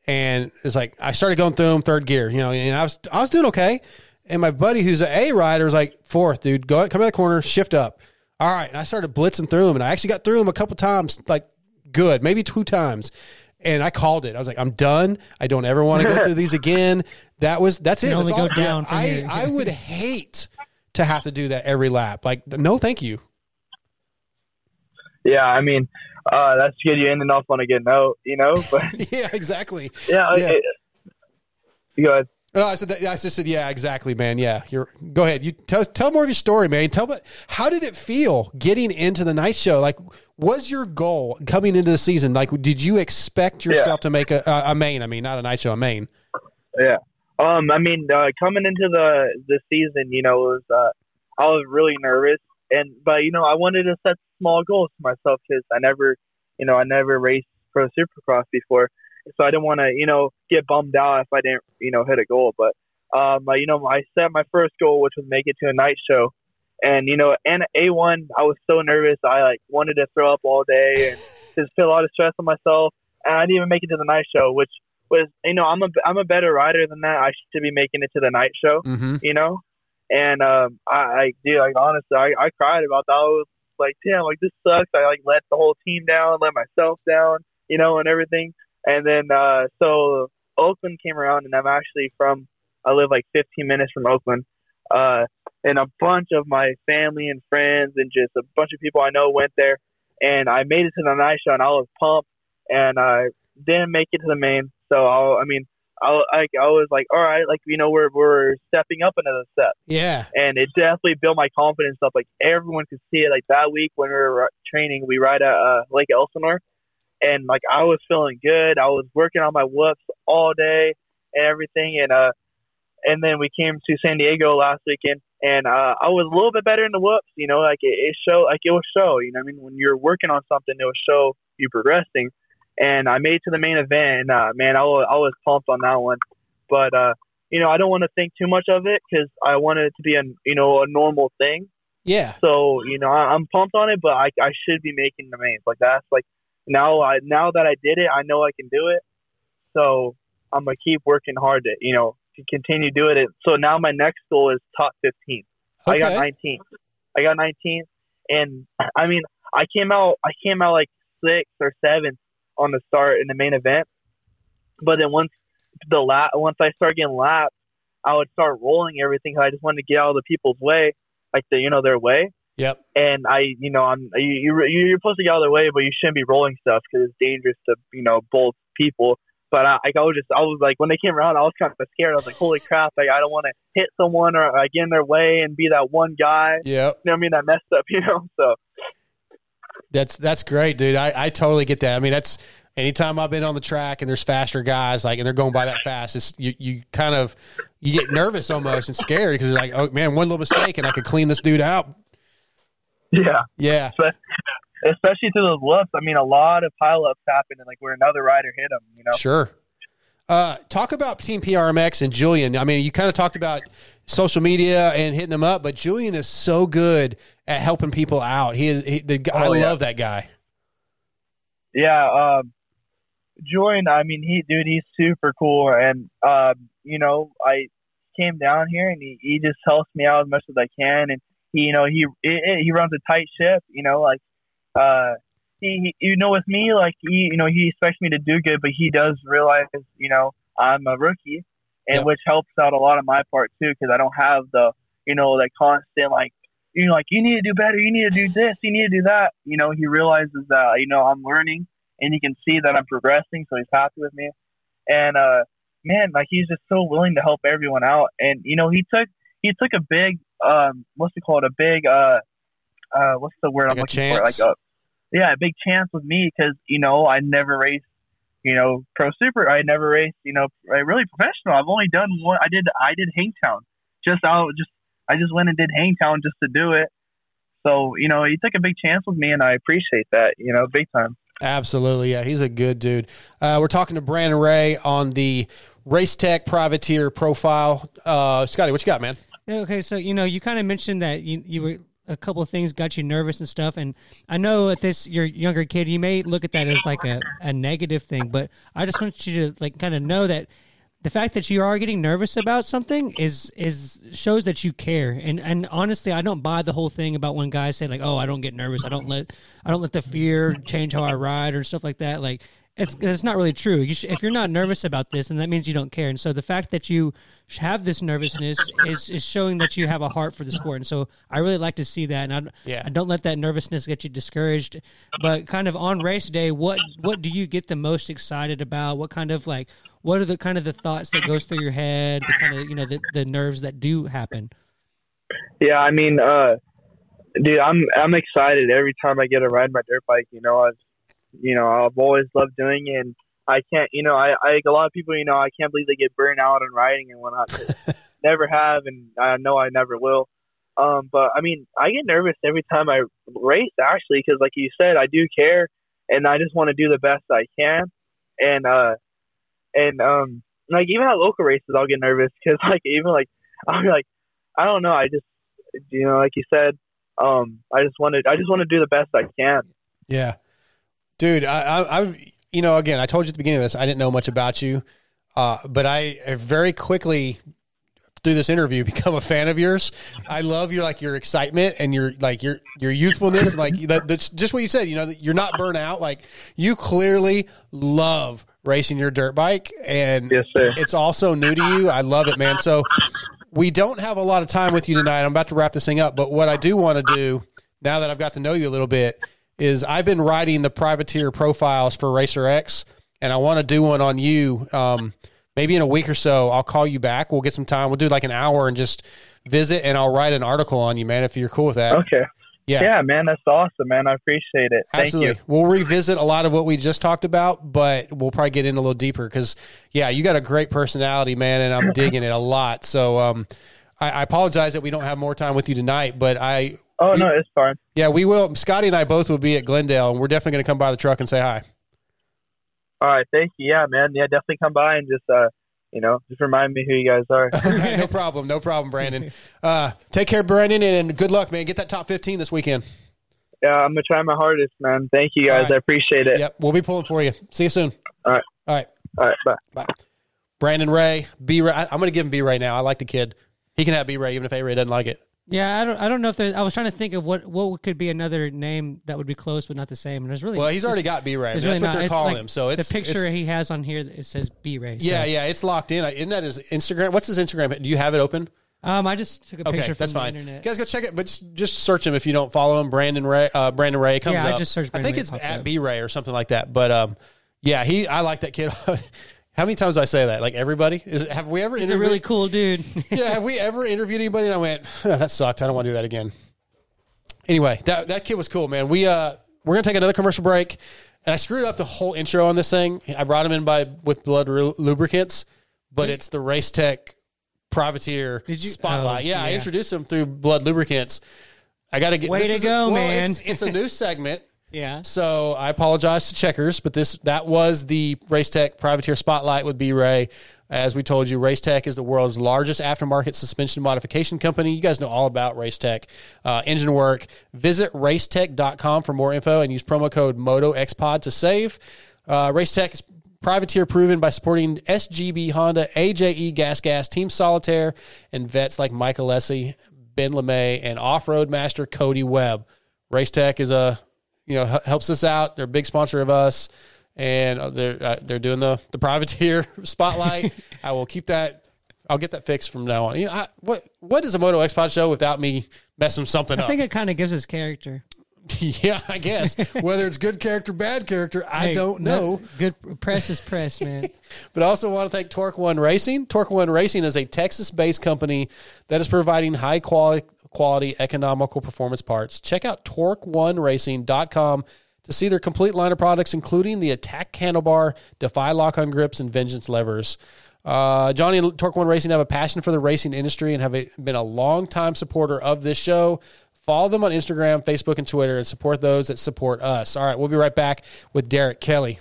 And it's like, I started going through them third gear, you know, and I was, I was doing okay. And my buddy, who's an A rider, was like, fourth, dude, go come in the corner, shift up. All right. And I started blitzing through them, and I actually got through them a couple times, like good, maybe two times. And I called it. I was like, I'm done. I don't ever want to go through these again. That was that's You it. That's only all- go down from I. I would hate to have to do that every lap. Like, no, thank you. Yeah, I mean, uh, that's good. You ending off on a good note, you know. But yeah, exactly. yeah, Yeah. It, go ahead. No, I said that, I just said, yeah, exactly, man. Yeah, you're. Go ahead. You tell tell more of your story, man. Tell me how did it feel getting into the night show? Like, was your goal coming into the season? Like, did you expect yourself to make a, a, a main? I mean, not a night show, a main. Yeah. Um. I mean, uh, coming into the the season, you know, it was uh, I was really nervous, and but you know, I wanted to set small goals for myself because I never, you know, I never raced pro supercross before, so I didn't want to, you know, get bummed out if I didn't, you know, hit a goal. But um, I- you know, I set my first goal, which was make it to a night show, and you know, and A one, I was so nervous, I like wanted to throw up all day and just feel a lot of stress on myself, and I didn't even make it to the night show, which was you know I'm a I'm a better rider than that. I should be making it to the night show, Mm-hmm. you know. And um, I, I dude, like honestly, I, I cried about that. I was like, damn, like this sucks. I like let the whole team down, let myself down, you know, and everything. And then uh, so Oakland came around, and I'm actually from. I live like 15 minutes from Oakland. Uh, and a bunch of my family and friends and just a bunch of people I know went there. And I made it to the night show, and I was pumped. And I didn't make it to the main, so I, I mean, I, I, I was like, all right, like you know, we're we're stepping up another step, Yeah. and it definitely built my confidence up. Like everyone could see it. Like that week when we were training, we ride at uh, Lake Elsinore, and like I was feeling good. I was working on my whoops all day and everything, and uh, and then we came to San Diego last weekend, and uh, I was a little bit better in the whoops. You know, like it, it show, like it will show. You know, I mean, when you're working on something, it will show you progressing. And I made it to the main event, and uh, man, I was, I was pumped on that one. But uh, you know, I don't want to think too much of it because I want it to be a you know a normal thing. Yeah. So you know, I, I'm pumped on it, but I I should be making the mains. Like that's like now I now that I did it, I know I can do it. So I'm gonna keep working hard to you know to continue doing it. So now my next goal is top 15. I got 19. I got 19, and I mean I came out I came out like sixth or seventh on the start in the main event, but then once the lap once I start getting lapped, I would start rolling everything. I just wanted to get out of the people's way, like the you know their way. Yep. And I, you know, I'm you, you you're supposed to get out of the way, but you shouldn't be rolling stuff because it's dangerous to you know both people. But I, I was just I was like when they came around, I was kind of scared. I was like, holy crap! Like I don't want to hit someone or like get in their way and be that one guy. Yep. You know what I mean? That messed up. You know. So That's that's great, dude. I, I totally get that. I mean, that's anytime I've been on the track and there's faster guys like and they're going by that fast, it's you, you kind of you get nervous almost and scared because you're like, oh man, one little mistake and I could clean this dude out. Yeah. Yeah. But especially to those whoops, I mean, a lot of pileups happen, and like where another rider hit him. You know. Sure. Uh, talk about Team PRMX and Julian. I mean, you kind of talked about social media and hitting them up, but Julian is so good at helping people out. He is. He, the, guy- I Oh, yeah. love that guy. Yeah, um, Jordan. I mean, he dude, he's super cool, and um, you know, I came down here and he, he just helps me out as much as I can, and he, you know, he he runs a tight ship, you know, like uh, he, he, you know, with me, like he, you know, he expects me to do good, but he does realize, you know, I'm a rookie, and Yeah. which helps out a lot of my part too, because I don't have the, you know, that constant like. You know, like you need to do better. You need to do this. You need to do that. You know, he realizes that you know I'm learning, and he can see that I'm progressing, so he's happy with me. And uh, man, like he's just so willing to help everyone out. And you know, he took he took a big um, what's it called? A big uh, uh, what's the word I'm Like a looking for? Like a yeah, a big chance with me because you know I never raced you know pro super. I never raced you know really professional. I've only done one. I did I did Hangtown just out just I just went and did Hangtown just to do it. So you know he took a big chance with me, and I appreciate that. You know, big time. Absolutely, yeah, he's a good dude. Uh, we're talking to Brandon Ray on the Race Tech Privateer profile. Uh, Scotty, what you got, man? Okay, so you know, you kind of mentioned that you you were a couple of things got you nervous and stuff, and I know at this your younger kid, you may look at that as like a, a negative thing, but I just want you to like kind of know that the fact that you are getting nervous about something is is shows that you care, and and honestly, I don't buy the whole thing about when guys say like, oh, I don't get nervous, I don't let I don't let the fear change how I ride or stuff like that, like. It's, it's not really true. You sh- if you're not nervous about this, then that means you don't care. And so the fact that you have this nervousness is, is showing that you have a heart for the sport. And so I really like to see that. And I, Yeah. I don't let that nervousness get you discouraged. But kind of on race day, what what do you get the most excited about? What kind of like what are the kind of the thoughts that goes through your head? The kind of you know the, the nerves that do happen. Yeah, I mean, uh, dude, I'm I'm excited every time I get to ride my dirt bike. You know, I've you know I've always loved doing it, and I can't. You know, I, I a lot of people, you know, I can't believe they get burned out on writing and whatnot. never have, and I know I never will. Um, but I mean, I get nervous every time I race actually, because like you said, I do care, and I just want to do the best I can, and uh, and um, like even at local races, I'll get nervous because like even like I'm like, I don't know, I just you know, like you said, um, I just want to I just want to do the best I can. Yeah, dude. I, I, I, you know, again, I told you at the beginning of this, I didn't know much about you, uh, but I very quickly through this interview become a fan of yours. I love your like your excitement and your like your your youthfulness and like that, that's just what you said. You know, that you're not burnt out. Like you clearly love racing your dirt bike, and yes, sir. it's also new to you. I love it, man. So we don't have a lot of time with you tonight. I'm about to wrap this thing up, but what I do want to do now that I've got to know you a little bit is I've been writing the privateer profiles for Racer X, and I want to do one on you. Um, maybe in a week or so, I'll call you back. We'll get some time. We'll do like an hour and just visit, and I'll write an article on you, man. If you're cool with that. Okay. Yeah. Yeah, man, that's awesome, man. I appreciate it. Thank Absolutely. you. We'll revisit a lot of what we just talked about, but we'll probably get in a little deeper because, yeah, you got a great personality, man, and I'm digging it a lot. So, um, I, I apologize that we don't have more time with you tonight, but I. Oh no, it's fine. Yeah, we will. Scotty and I both will be at Glendale, and we're definitely going to come by the truck and say hi. All right, thank you. Yeah, man. Yeah, definitely come by and just uh, you know, just remind me who you guys are. no problem. No problem, Brandon. Uh, take care, Brandon, and good luck, man. Get that top 15 this weekend. yeah, I'm gonna try my hardest, man. Thank you guys. Right. I appreciate it. Yep, we'll be pulling for you. See you soon. All right. All right. All right. Bye. Bye. Brandon Ray, B Ray. I'm going to give him B Ray now. I like the kid. He can have B Ray even if A Ray doesn't like it. Yeah, I don't. I don't know if there's. I was trying to think of what what could be another name that would be close but not the same. And there's really Well, he's already got B Ray. That's what not- they're calling like him. So it's the picture it's- he has on here. It says B Ray. Yeah, yeah, it's locked in. Isn't that his Instagram? What's his Instagram? Do you have it open? Um, I just took a picture Okay, from that's the fine. internet. Guys, go check it, but just, just search him if you don't follow him. Brandon Ray, uh, Brandon Ray comes Yeah, I just searched I think Brandon Ray, it's at. B Ray or something like that. But um, yeah, he. I like that kid. How many times do I say that? Like everybody is. Have we ever? He's a really cool dude. yeah, have we ever interviewed anybody and I went, that sucked. I don't want to do that again. Anyway, that that kid was cool, man. We uh we're gonna take another commercial break, and I screwed up the whole intro on this thing. I brought him in by with Blud lubricants, but it's the Race Tech Privateer Spotlight. oh, yeah, I introduced him through Blud lubricants. I got to get Way to is go, well, man. It's, it's a new segment. Yeah. So I apologize to Checkers, but this that was the Race Tech Privateer Spotlight with B Ray. As we told you, Race Tech is the world's largest aftermarket suspension modification company. You guys know all about Race Tech uh, engine work. Visit racetech.com for more info and use promo code MotoXPod to save. Uh, Race Tech is privateer proven by supporting SGB Honda, AJE Gas Gas, Team Solitaire, and vets like Michael Alessi, Ben LaMay, and off-road master Cody Webb. Race Tech is a you know h- helps us out. They're a big sponsor of us, and uh, they're uh, they're doing the the privateer spotlight. I will keep that. I'll get that fixed from now on. You know, I, what what is a Moto X Pod show without me messing something I up? I think it kind of gives us character. yeah, I guess whether it's good character, bad character, I Hey, don't no- know. Good press is press, man. But I also want to thank Torque One Racing. Torque One Racing is a Texas-based company that is providing high quality, quality, economical performance parts. Check out TorqueOneRacing.com to see their complete line of products, including the Attack handlebar, Defy lock-on grips, and Vengeance levers. Uh, Johnny and Torque One Racing have a passion for the racing industry and have a, been a long-time supporter of this show. Follow them on Instagram, Facebook, and Twitter, and support those that support us. All right, we'll be right back with Derek Kelly.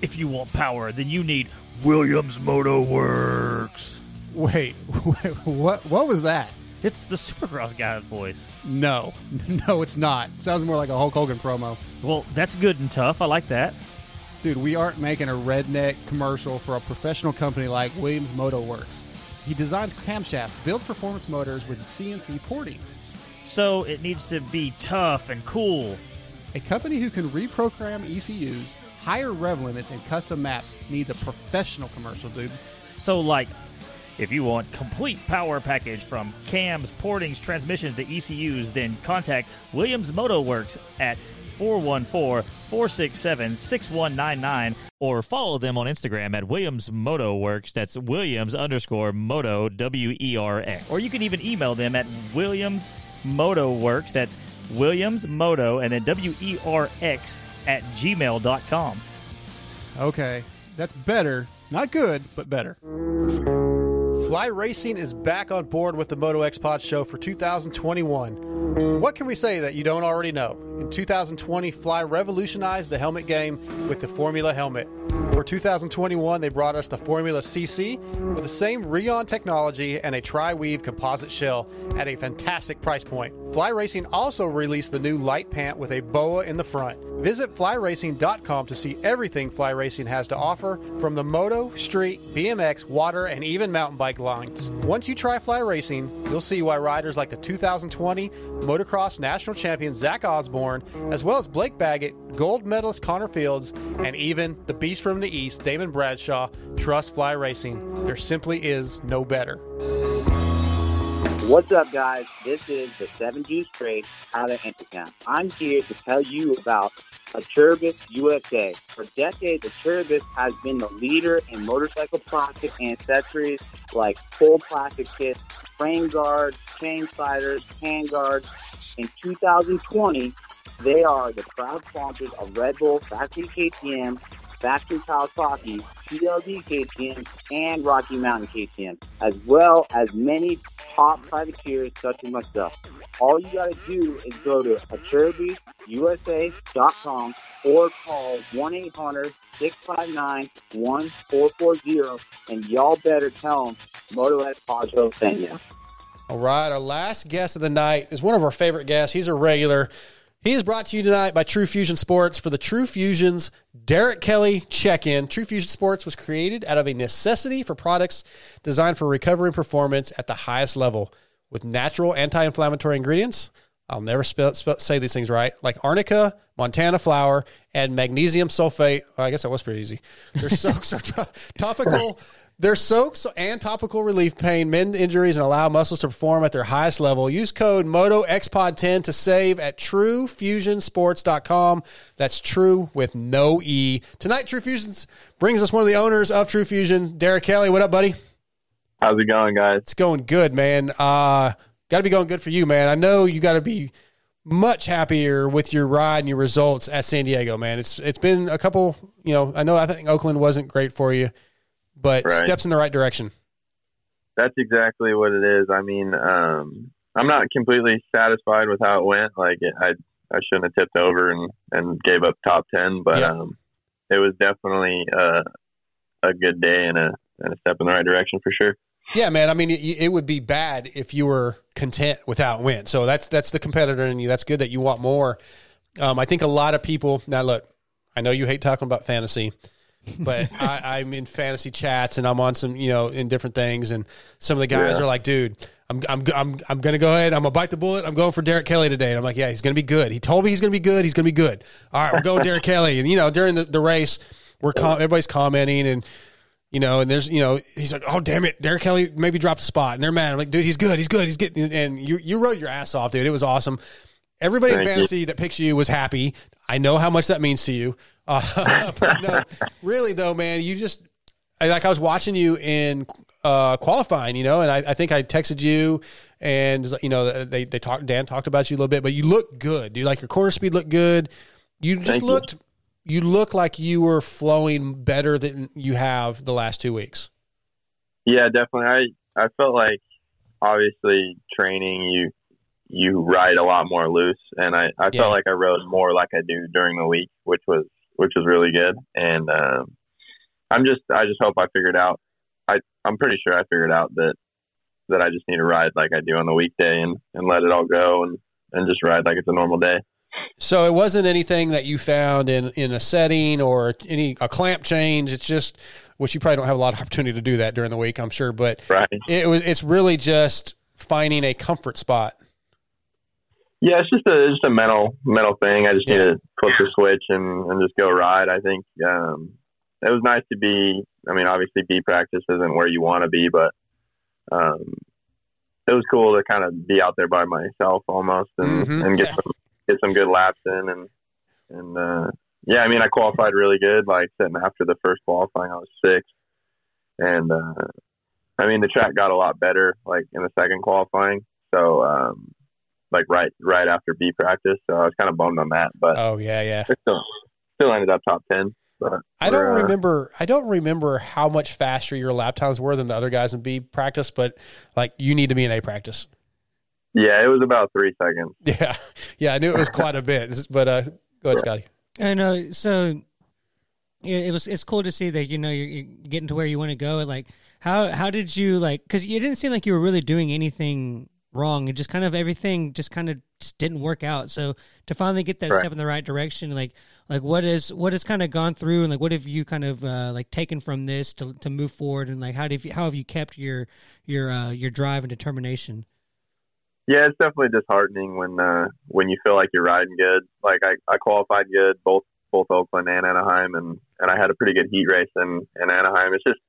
If you want power, then you need Williams Moto Werx. Wait, wait, what? What was that? It's the Supercross guy's voice. No, no, it's not. Sounds more like a Hulk Hogan promo. Well, that's good and tough. I like that. Dude, we aren't making a redneck commercial for a professional company like Williams Moto Werx. He designs camshafts, builds performance motors with CNC porting. So it needs to be tough and cool. A company who can reprogram ECUs, higher rev limits, and custom maps needs a professional commercial, dude. So, like, if you want complete power package from cams, portings, transmissions to ECUs, then contact Williams Moto Werx at 414-467-6199 or follow them on Instagram at Williams Moto Werx. That's Williams underscore Moto W E R X. Or you can even email them at Williams Moto Werx. That's Williams Moto and then W E R X at gmail.com. Okay, that's better. Not good, but better. Fly Racing is back on board with the Moto X Pod show for 2021. What can we say that you don't already know? In 2020, Fly revolutionized the helmet game with the Formula helmet. For 2021, they brought us the Formula CC with the same Rheon technology and a tri-weave composite shell at a fantastic price point. Fly Racing also released the new light pant with a boa in the front. Visit flyracing.com to see everything Fly Racing has to offer from the moto, street, BMX, water, and even mountain bike lines. Once you try Fly Racing, you'll see why riders like the 2020 motocross national champion Zach Osborne, as well as Blake Baggett, gold medalist Connor Fields, and even the beast from the East, Damon Bradshaw, trust Fly Racing. There simply is no better. What's up, guys? This is the Seven Juice Trade out of Intercom. I'm here to tell you about Acerbis USA. For decades, Acerbis has been the leader in motorcycle plastic accessories like full plastic kits, frame guards, chain sliders, hand guards. In 2020, they are the proud sponsors of Red Bull, Factory KTM, Factory Kawasaki, PLD KTM, and Rocky Mountain KTM, as well as many top privateers such as myself. All you gotta do is go to AcerbisUSA.com or call 1-800-659-1440 and y'all better tell them Moto X Pod Show sent you. All right, our last guest of the night is one of our favorite guests. He's a regular. He is brought to you tonight by True Fusion Sports for the True Fusion's Derek Kelly check in. True Fusion Sports was created out of a necessity for products designed for recovery and performance at the highest level with natural anti inflammatory ingredients. I'll never spell, spell, say these things right, like arnica, Montana flower, and magnesium sulfate. Well, I guess that was pretty easy. Their soaks are to- topical. Their soaks and topical relief pain, mend injuries, and allow muscles to perform at their highest level. Use code MOTOXPOD10 to save at truefusionsports.com. That's true with no E. Tonight, True Fusions brings us one of the owners of True Fusion, Derek Kelly. What up, buddy? How's it going, guys? It's going good, man. Uh, got to be going good for you, man. I know you got to be much happier with your ride and your results at San Diego, man. It's it's been a couple, you know, I know I think Oakland wasn't great for you, but Right. steps in the right direction. That's exactly what it is. I mean, um, I'm not completely satisfied with how it went. Like, it, I I shouldn't have tipped over and and gave up top ten, but um, it was definitely uh, a good day and a and a step in the right direction for sure. Yeah, man. I mean, it, it would be bad if you were content without win. So that's that's the competitor in you. That's good that you want more. Um, I think a lot of people now look. I know you hate talking about fantasy, but I, I'm in fantasy chats and I'm on some, you know, in different things, and some of the guys Yeah. are like, "Dude, I'm I'm I'm I'm gonna go ahead. I'm gonna bite the bullet. I'm going for Derek Kelly today." And I'm like, "Yeah, he's gonna be good. He told me he's gonna be good. He's gonna be good. All right, we're going Derek Kelly." And you know, during the, the race, we're com- everybody's commenting and you know, and there's, you know, he's like, oh damn it, Derek Kelly maybe dropped a spot, and they're mad. I'm like, dude, he's good, he's good, he's getting, and you you rode your ass off, dude. It was awesome. Everybody Thank in you. fantasy that picks you was happy. I know how much that means to you. Uh, but no, really though, man, you just like I was watching you in uh, qualifying, you know, and I, I think I texted you, and you know they they talked. Dan talked about you a little bit, but you look good, dude. Like your quarter speed looked good. You just Thank you. looked. You look like you were flowing better than you have the last two weeks. Yeah, definitely. I I felt like obviously training you you ride a lot more loose, and I I Yeah. felt like I rode more like I do during the week, which was which was really good. And um, I'm just I just hope I figured out. I I'm pretty sure I figured out that that I just need to ride like I do on the weekday and and let it all go and and just ride like it's a normal day. So it wasn't anything that you found in in a setting or any a clamp change. It's just which you probably don't have a lot of opportunity to do that during the week, I'm sure. But Right. it was it's really just finding a comfort spot. Yeah, it's just a it's just a mental mental thing. I just need to flip the switch and, and just go ride. I think um, it was nice to be. I mean, obviously, B practice isn't where you want to be, but um, it was cool to kind of be out there by myself almost and, Mhm. and get some get some good laps in and and uh, yeah. I mean, I qualified really good. Like sitting after the first qualifying, I was sixth, and uh, I mean the track got a lot better like in the second qualifying. So um, like right right after B practice. So I was kind of bummed on that, but oh yeah, yeah. Still, still ended up top ten. But I don't uh, remember. I don't remember how much faster your lap times were than the other guys in B practice, but like you need to be in A practice. Yeah, it was about three seconds. Yeah, yeah. I knew it was quite a bit, but uh, go ahead, Scotty. I know. So yeah, it was. It's cool to see that you know you're, you're getting to where you want to go. Like how how did you like? Because you didn't seem like you were really doing anything wrong. It just kind of everything just kind of just didn't work out. So to finally get that Right. step in the right direction, like like what is what has kind of gone through, and like what have you kind of uh, like taken from this to to move forward, and like how did you, how have you kept your your uh, your drive and determination? Yeah, it's definitely disheartening when uh, when you feel like you're riding good. Like I, I qualified good both both Oakland and Anaheim, and and I had a pretty good heat race in in Anaheim. It's just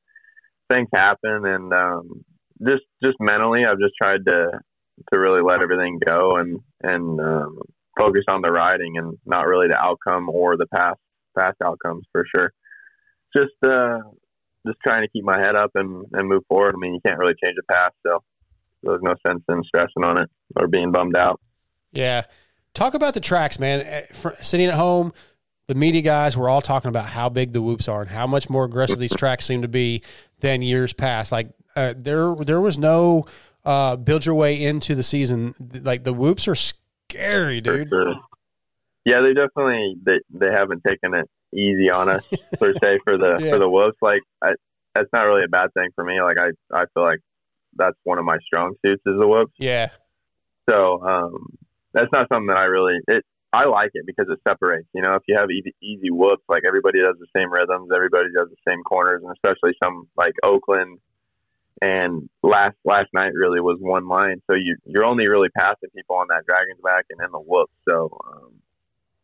things happen, and um, just just mentally, I've just tried to to really let everything go and and um, focus on the riding and not really the outcome or the past past outcomes for sure. Just uh, just trying to keep my head up and and move forward. I mean, you can't really change the past, so there's no sense in stressing on it or being bummed out. Yeah. Talk about the tracks, man. Eh, For, sitting at home, the media guys were all talking about how big the whoops are and how much more aggressive these tracks seem to be than years past. Like uh, there, there was no uh, build your way into the season. Like the whoops are scary, dude. Sure. Yeah, they definitely they they haven't taken it easy on us per se for the Yeah. for the wolves. Like I, that's not really a bad thing for me. Like I I feel like that's one of my strong suits is the whoops. Yeah. So um, that's not something that I really it. I like it because it separates. You know, if you have easy, easy whoops, like everybody does the same rhythms, everybody does the same corners, and especially some like Oakland and last last night really was one line. So you you're only really passing people on that dragon's back and in the whoops. So um,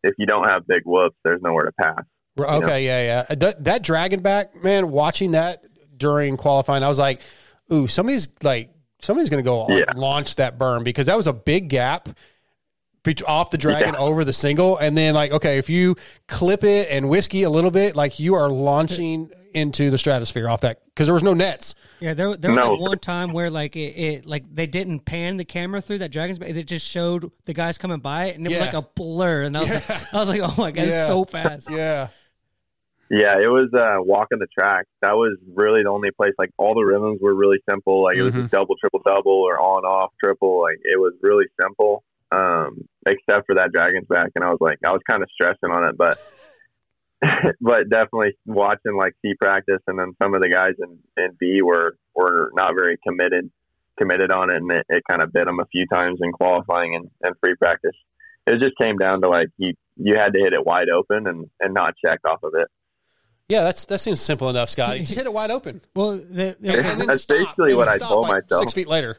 if you don't have big whoops, there's nowhere to pass. Right, you know? Okay, yeah, yeah. That, that dragon back, man, watching that during qualifying, I was like, ooh, somebody's like, somebody's going to go Yeah. launch that berm because that was a big gap off the dragon Yeah. over the single. And then, like, okay, if you clip it and whiskey a little bit, like you are launching into the stratosphere off that because there was no nets. Yeah, there, there was No. like one time where like it, it like they didn't pan the camera through that dragon's back. It just showed the guys coming by it, and it Yeah. was like a blur. And I was like, I was like, oh my god, Yeah. it's so fast. Yeah. Yeah, it was uh, walking the track. That was really the only place. Like all the rhythms were really simple. Like it was Mhm. just double, triple, double, or on, off, triple. Like it was really simple, um, except for that dragon's back. And I was like, I was kind of stressing on it, but but definitely watching like C practice, and then some of the guys in, in B were were not very committed committed on it, and it, it kind of bit them a few times in qualifying and, and free practice. It just came down to like you you had to hit it wide open and and not check off of it. Yeah, that's that seems simple enough, Scotty. Just hit it wide open. Well, the, And- and then That's stop, basically and what I stop, told like, myself. Six feet later.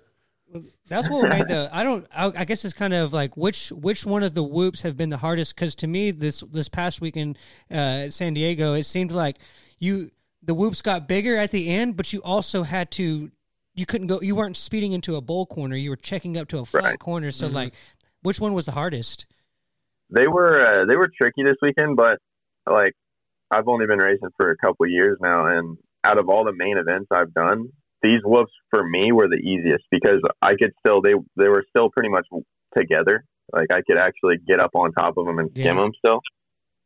That's what made the. I don't. I, I guess it's kind of like which which one of the whoops have been the hardest? Because to me, this this past weekend uh, at San Diego, it seemed like you the whoops got bigger at the end, but you also had to. You couldn't go. You weren't speeding into a bowl corner. You were checking up to a flat Right. corner. So Mhm. like, which one was the hardest? they were uh, they were tricky this weekend, but like I've only been racing for a couple years now, and out of all the main events I've done, these whoops for me were the easiest because I could still they they were still pretty much together. Like I could actually get up on top of them and skim Yeah. them still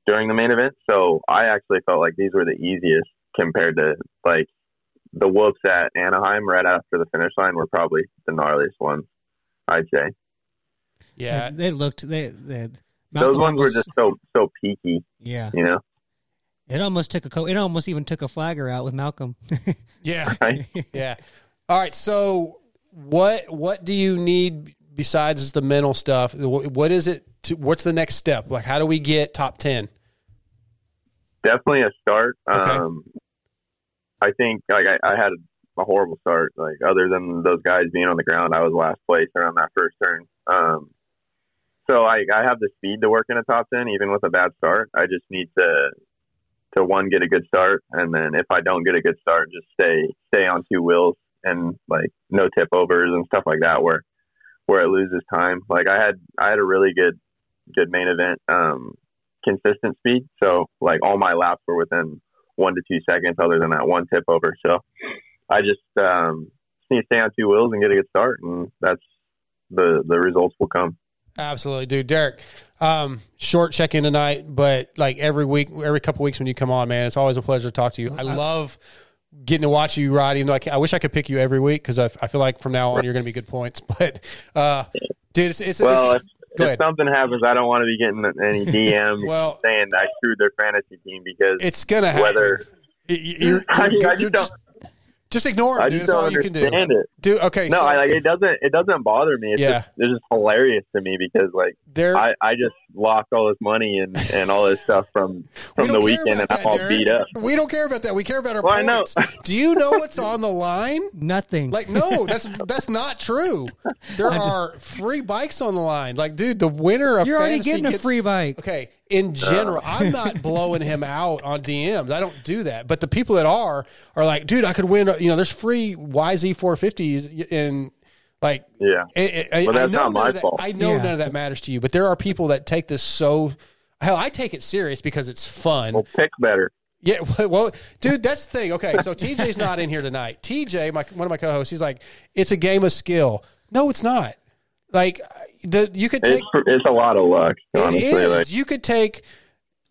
during the main event. So I actually felt like these were the easiest compared to like the whoops at Anaheim right after the finish line were probably the gnarliest ones. I'd say Yeah, they looked. They, they those Malcolm ones were just so so peaky. Yeah. you know. It almost took a. Co- it almost even took a flagger out with Malcolm. Yeah. Right? Yeah. All right. So what what do you need besides the mental stuff? What is it? To, what's the next step? Like, how do we get top ten? definitely a start. Okay. Um, I think like I, I had a horrible start. Like other than those guys being on the ground, I was last place around that first turn. Um, so I, I have the speed to work in a top ten, even with a bad start. I just need to to one get a good start, and then if I don't get a good start, just stay stay on two wheels and like no tip overs and stuff like that, where where it loses time. Like I had I had a really good good main event um, consistent speed. So like all my laps were within one to two seconds, other than that one tip over. So I just um, just need to stay on two wheels and get a good start, and that's the the results will come. Absolutely, dude. Derek, um, short check in tonight, but like every week, every couple weeks when you come on, man, it's always a pleasure to talk to you. I love getting to watch you ride. Even though I, I wish I could pick you every week because I, I feel like from now on you're going to be good points. But uh, dude, it's, it's, well, it's if, if something happens, I don't want to be getting any DMs Well- saying I screwed their fantasy team because It's gonna happen. whether you're, you're, I you're don't. Just ignore it, I dude. just That's all don't you can do. understand it. Dude, okay. No, so- I like it. Doesn't it doesn't bother me? It's Yeah. just it's just hilarious to me because like There- I, I just lost all this money and, and all this stuff from from the weekend and about I'm all Derek. beat up. We don't care about that. We care about our Well, I know. points. Do you know what's on the line? Nothing. Like, no, that's that's not true. There are free bikes on the line. Like, dude, the winner of You're already fantasy getting a gets- free bike. Okay, in uh. general, I'm not blowing him out on DMs. I don't do that. But the people that are are like, dude, I could win. You know, there's free YZ 450s, and Like, Yeah. it, it, But I that's know not my none of that- fault. I know Yeah. none of that matters to you, but there are people that take this so. Hell, I take it serious because it's fun. Well, pick better. Yeah, well, dude, that's the thing. Okay, so TJ's not in here tonight. TJ, my one of my co-hosts, he's like, it's a game of skill. No, it's not. Like, the you could take It's it's a lot of luck, honestly. it is. Like you could take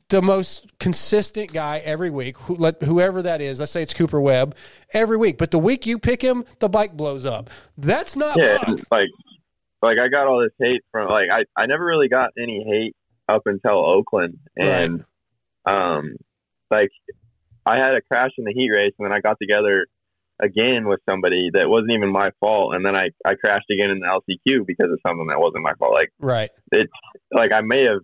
the most consistent guy every week, who, let, whoever that is. Let's say it's Cooper Webb every week, but the week you pick him, the bike blows up. That's not yeah, like like I got all this hate from like I I never really got any hate up until Oakland and um like I had a crash in the heat race and then I got together again with somebody that wasn't even my fault and then I I crashed again in the LCQ because of something that wasn't my fault. Like Right. it's like I may have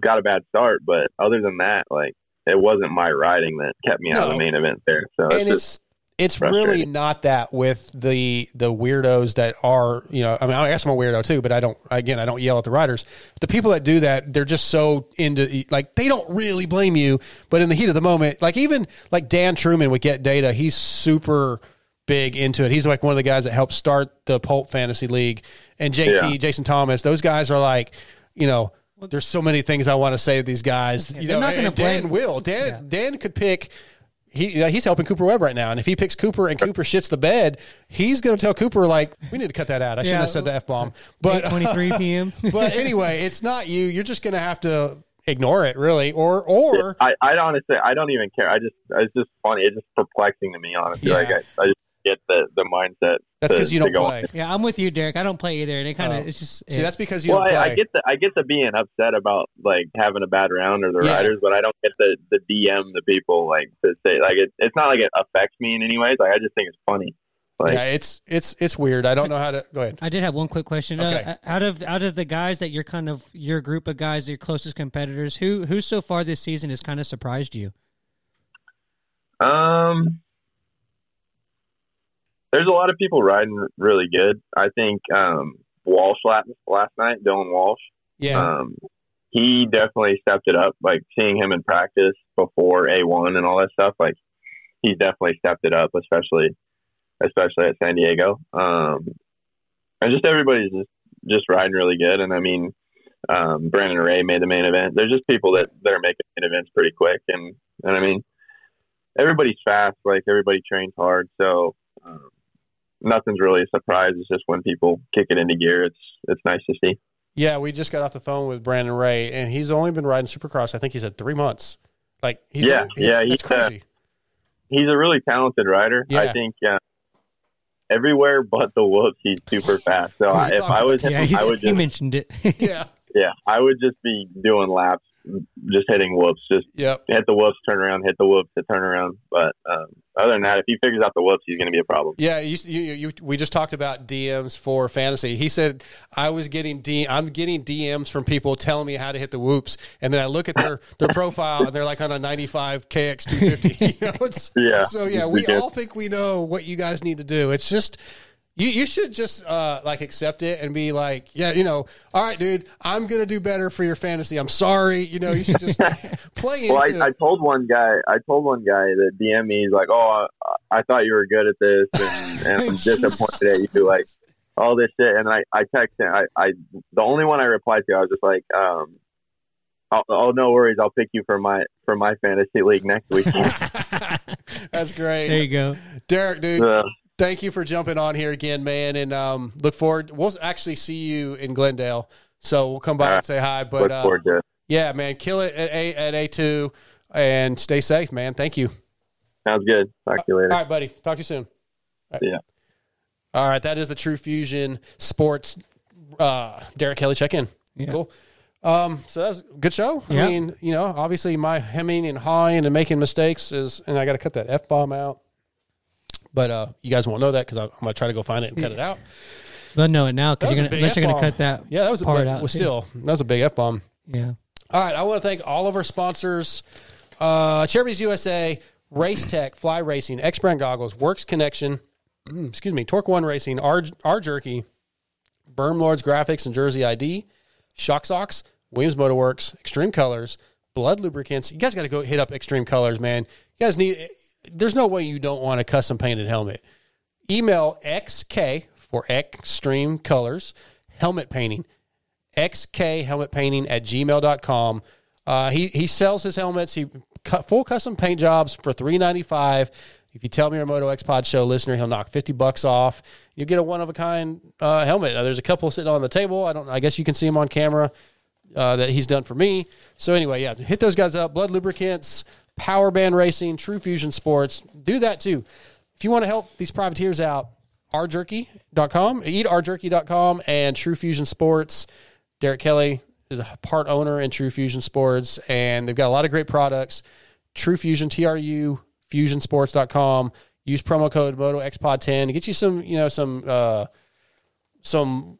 got a bad start but other than that like it wasn't my riding that kept me out of the main event there. So and it's just it's it's really not that with the the weirdos that are you know I mean I guess I'm a weirdo too but I don't again I don't yell at the riders the people that do that they're just so into like they don't really blame you but in the heat of the moment like even like Dan Truman would get data he's super big into it. He's like one of the guys that helped start the Pulp Fantasy League. And JT Yeah. Jason Thomas those guys are like you know there's so many things I want to say to these guys you know not gonna Dan blame- will. Dan Dan could pick he he's helping Cooper Webb right now, and if he picks Cooper and Cooper shits the bed, he's going to tell Cooper like, "We need to cut that out." I shouldn't Yeah. have said the f bomb, but 23 p.m. but anyway, it's not you. You're just going to have to ignore it, really, or or I, I honestly, I don't even care. I just, it's just funny. It's just perplexing to me, honestly. Like, I, I just get the, the mindset. That's 'cause you don't go play. on. Yeah, I'm with you, Derek. I don't play either, and it kind of Oh. it's just see that's because you Well, don't I, play. I get the, I get the being upset about like having a bad round or the Yeah. riders, but I don't get the, the DM the people like to say like it, it's not like it affects me in any ways. Like I just think it's funny. Like, yeah, it's it's it's weird. I don't know how to go ahead. I did have one quick question. Okay. Uh, out of out of the guys that you're kind of your group of guys, your closest competitors, who who so far this season has kind of surprised you? Um, there's a lot of people riding really good. I think um, Walsh last, last night, Dylan Walsh. Yeah. Um, he definitely stepped it up. Like seeing him in practice before A1 and all that stuff. Like he's definitely stepped it up, especially especially at San Diego. Um, and just everybody's just just riding really good. And I mean, um, Brandon Ray made the main event. There's just people that that are making main events pretty quick. And and I mean, everybody's fast. Like everybody trains hard. So. Um, Nothing's really a surprise. It's just when people kick it into gear, it's it's nice to see. Yeah, we just got off the phone with Brandon Ray, and he's only been riding Supercross. I think he said three months. Like, he's yeah, he- yeah, that's he's uh, crazy. he's a really talented rider. Yeah. I think uh, everywhere but the whoops, he's super fast. So I, if I was him, yeah, I would he mentioned it. yeah, yeah, I would just be doing laps, just hitting whoops, just Yep. hit the whoops, turn around, hit the whoops, hit turn around. But um, other than that, if he figures out the whoops, he's going to be a problem. Yeah, you, you, you, we just talked about DMs for fantasy. He said I was getting D, I'm getting DMs from people telling me how to hit the whoops, and then I look at their their profile and they're like on a 95 KX 250. You know, Yeah. So yeah, we all think we know what you guys need to do. It's just. You, you should just uh, like accept it and be like, yeah, you know, all right, dude, I'm gonna do better for your fantasy. I'm sorry, you know, you should just play into. Well, it. I, I told one guy, I told one guy that DM me, he's like, "Oh, I, I thought you were good at this, and, and I'm disappointed at you." Like all this shit, and I, I text him. I, I, the only one I replied to, I was just like, um, "Oh, oh no worries, I'll pick you for my for my fantasy league next week." That's great. There you go, Derek, dude. Uh, thank you for jumping on here again, man, and um, look forward. We'll actually see you in Glendale, so we'll come by All right. and say hi. But Look uh, forward to it. yeah, man, kill it at a at a two, and stay safe, man. Thank you. Sounds good. Talk to you later. All right, buddy. Talk to you soon. All right. Yeah. All right, that is the True Fusion Sports. Uh, Derek Kelly, check in. Cool. Um, so that was a good show. Yeah. I mean, you know, obviously my hemming and hawing and making mistakes is, and I got to cut that f bomb out. But uh, you guys won't know that because I'm gonna try to go find it and cut it out. They'll know it now because you're gonna unless you're gonna cut that Yeah, that was a part big, out. well, too. still that was a big f bomb. Yeah. All right, I want to thank all of our sponsors: uh, Acerbis USA, Race Tech, Fly Racing, EKS Brand Goggles, Works Connection, mm, excuse me, Torque One Racing, R, R Jerky, Berm Lords Graphics and Jersey ID, Shock Socks, Williams Moto Werx, Xtreme Kolors, Blud Lubricants. You guys got to go hit up Xtreme Kolors, man. You guys need. There's no way you don't want a custom painted helmet. Email xk for Xtreme Kolors Helmet Painting. XK Helmet Painting at gmail.com. Uh, he, he sells his helmets. He cut full custom paint jobs for three ninety five. If you tell me you're a Moto X Pod show listener, he'll knock fifty bucks off. You get a one of a kind uh, helmet. Uh, there's a couple sitting on the table. I don't. I guess you can see him on camera uh, that he's done for me. So anyway, yeah, hit those guys up. Blud Lubricants, Power Band Racing, True Fusion Sports. Do that too. If you want to help these privateers out, rjerky.com, eatrjerky.com, and True Fusion Sports. Derek Kelly is a part owner in True Fusion Sports, and they've got a lot of great products. True Fusion, TRU, fusionsports.com. Use promo code MotoXPod10 to get you some, you know, some, uh, some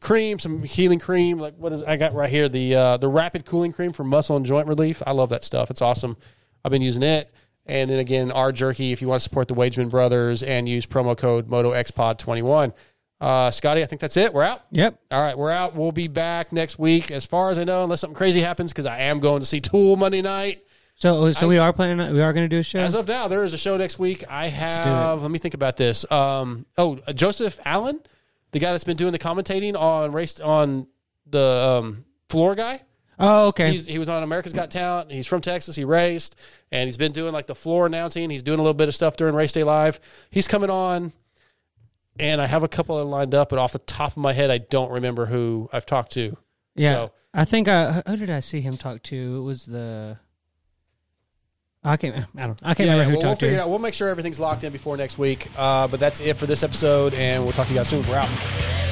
cream, some healing cream. Like what is I got right here? The uh, the rapid cooling cream for muscle and joint relief. I love that stuff. It's awesome. I've been using it. And then again, our Jerky if you want to support the Wageman brothers and use promo code MotoXPod21. Uh, Scotty, I think that's it. We're out. Yep. All right, we're out. We'll be back next week, as far as I know, unless something crazy happens, because I am going to see Tool Monday night. So, so I- we are planning. We are going to do a show. As of now, there is a show next week. I have. Let me think about this. Um, oh, uh, Joseph Allen, the guy that's been doing the commentating on race on the um, floor guy. Oh, okay. He's, he was on America's Got Talent. He's from Texas. He raced, and he's been doing like the floor announcing. He's doing a little bit of stuff during Race Day Live. He's coming on, and I have a couple of lined up, but off the top of my head, I don't remember who I've talked to. yeah, So, I think. I, who did I see him talk to? It was the. I can't. I don't. I can't yeah, remember yeah, who well, we'll talked to. figure it out. We'll make sure everything's locked in before next week. Uh, but that's it for this episode, and we'll talk to you guys soon. We're out.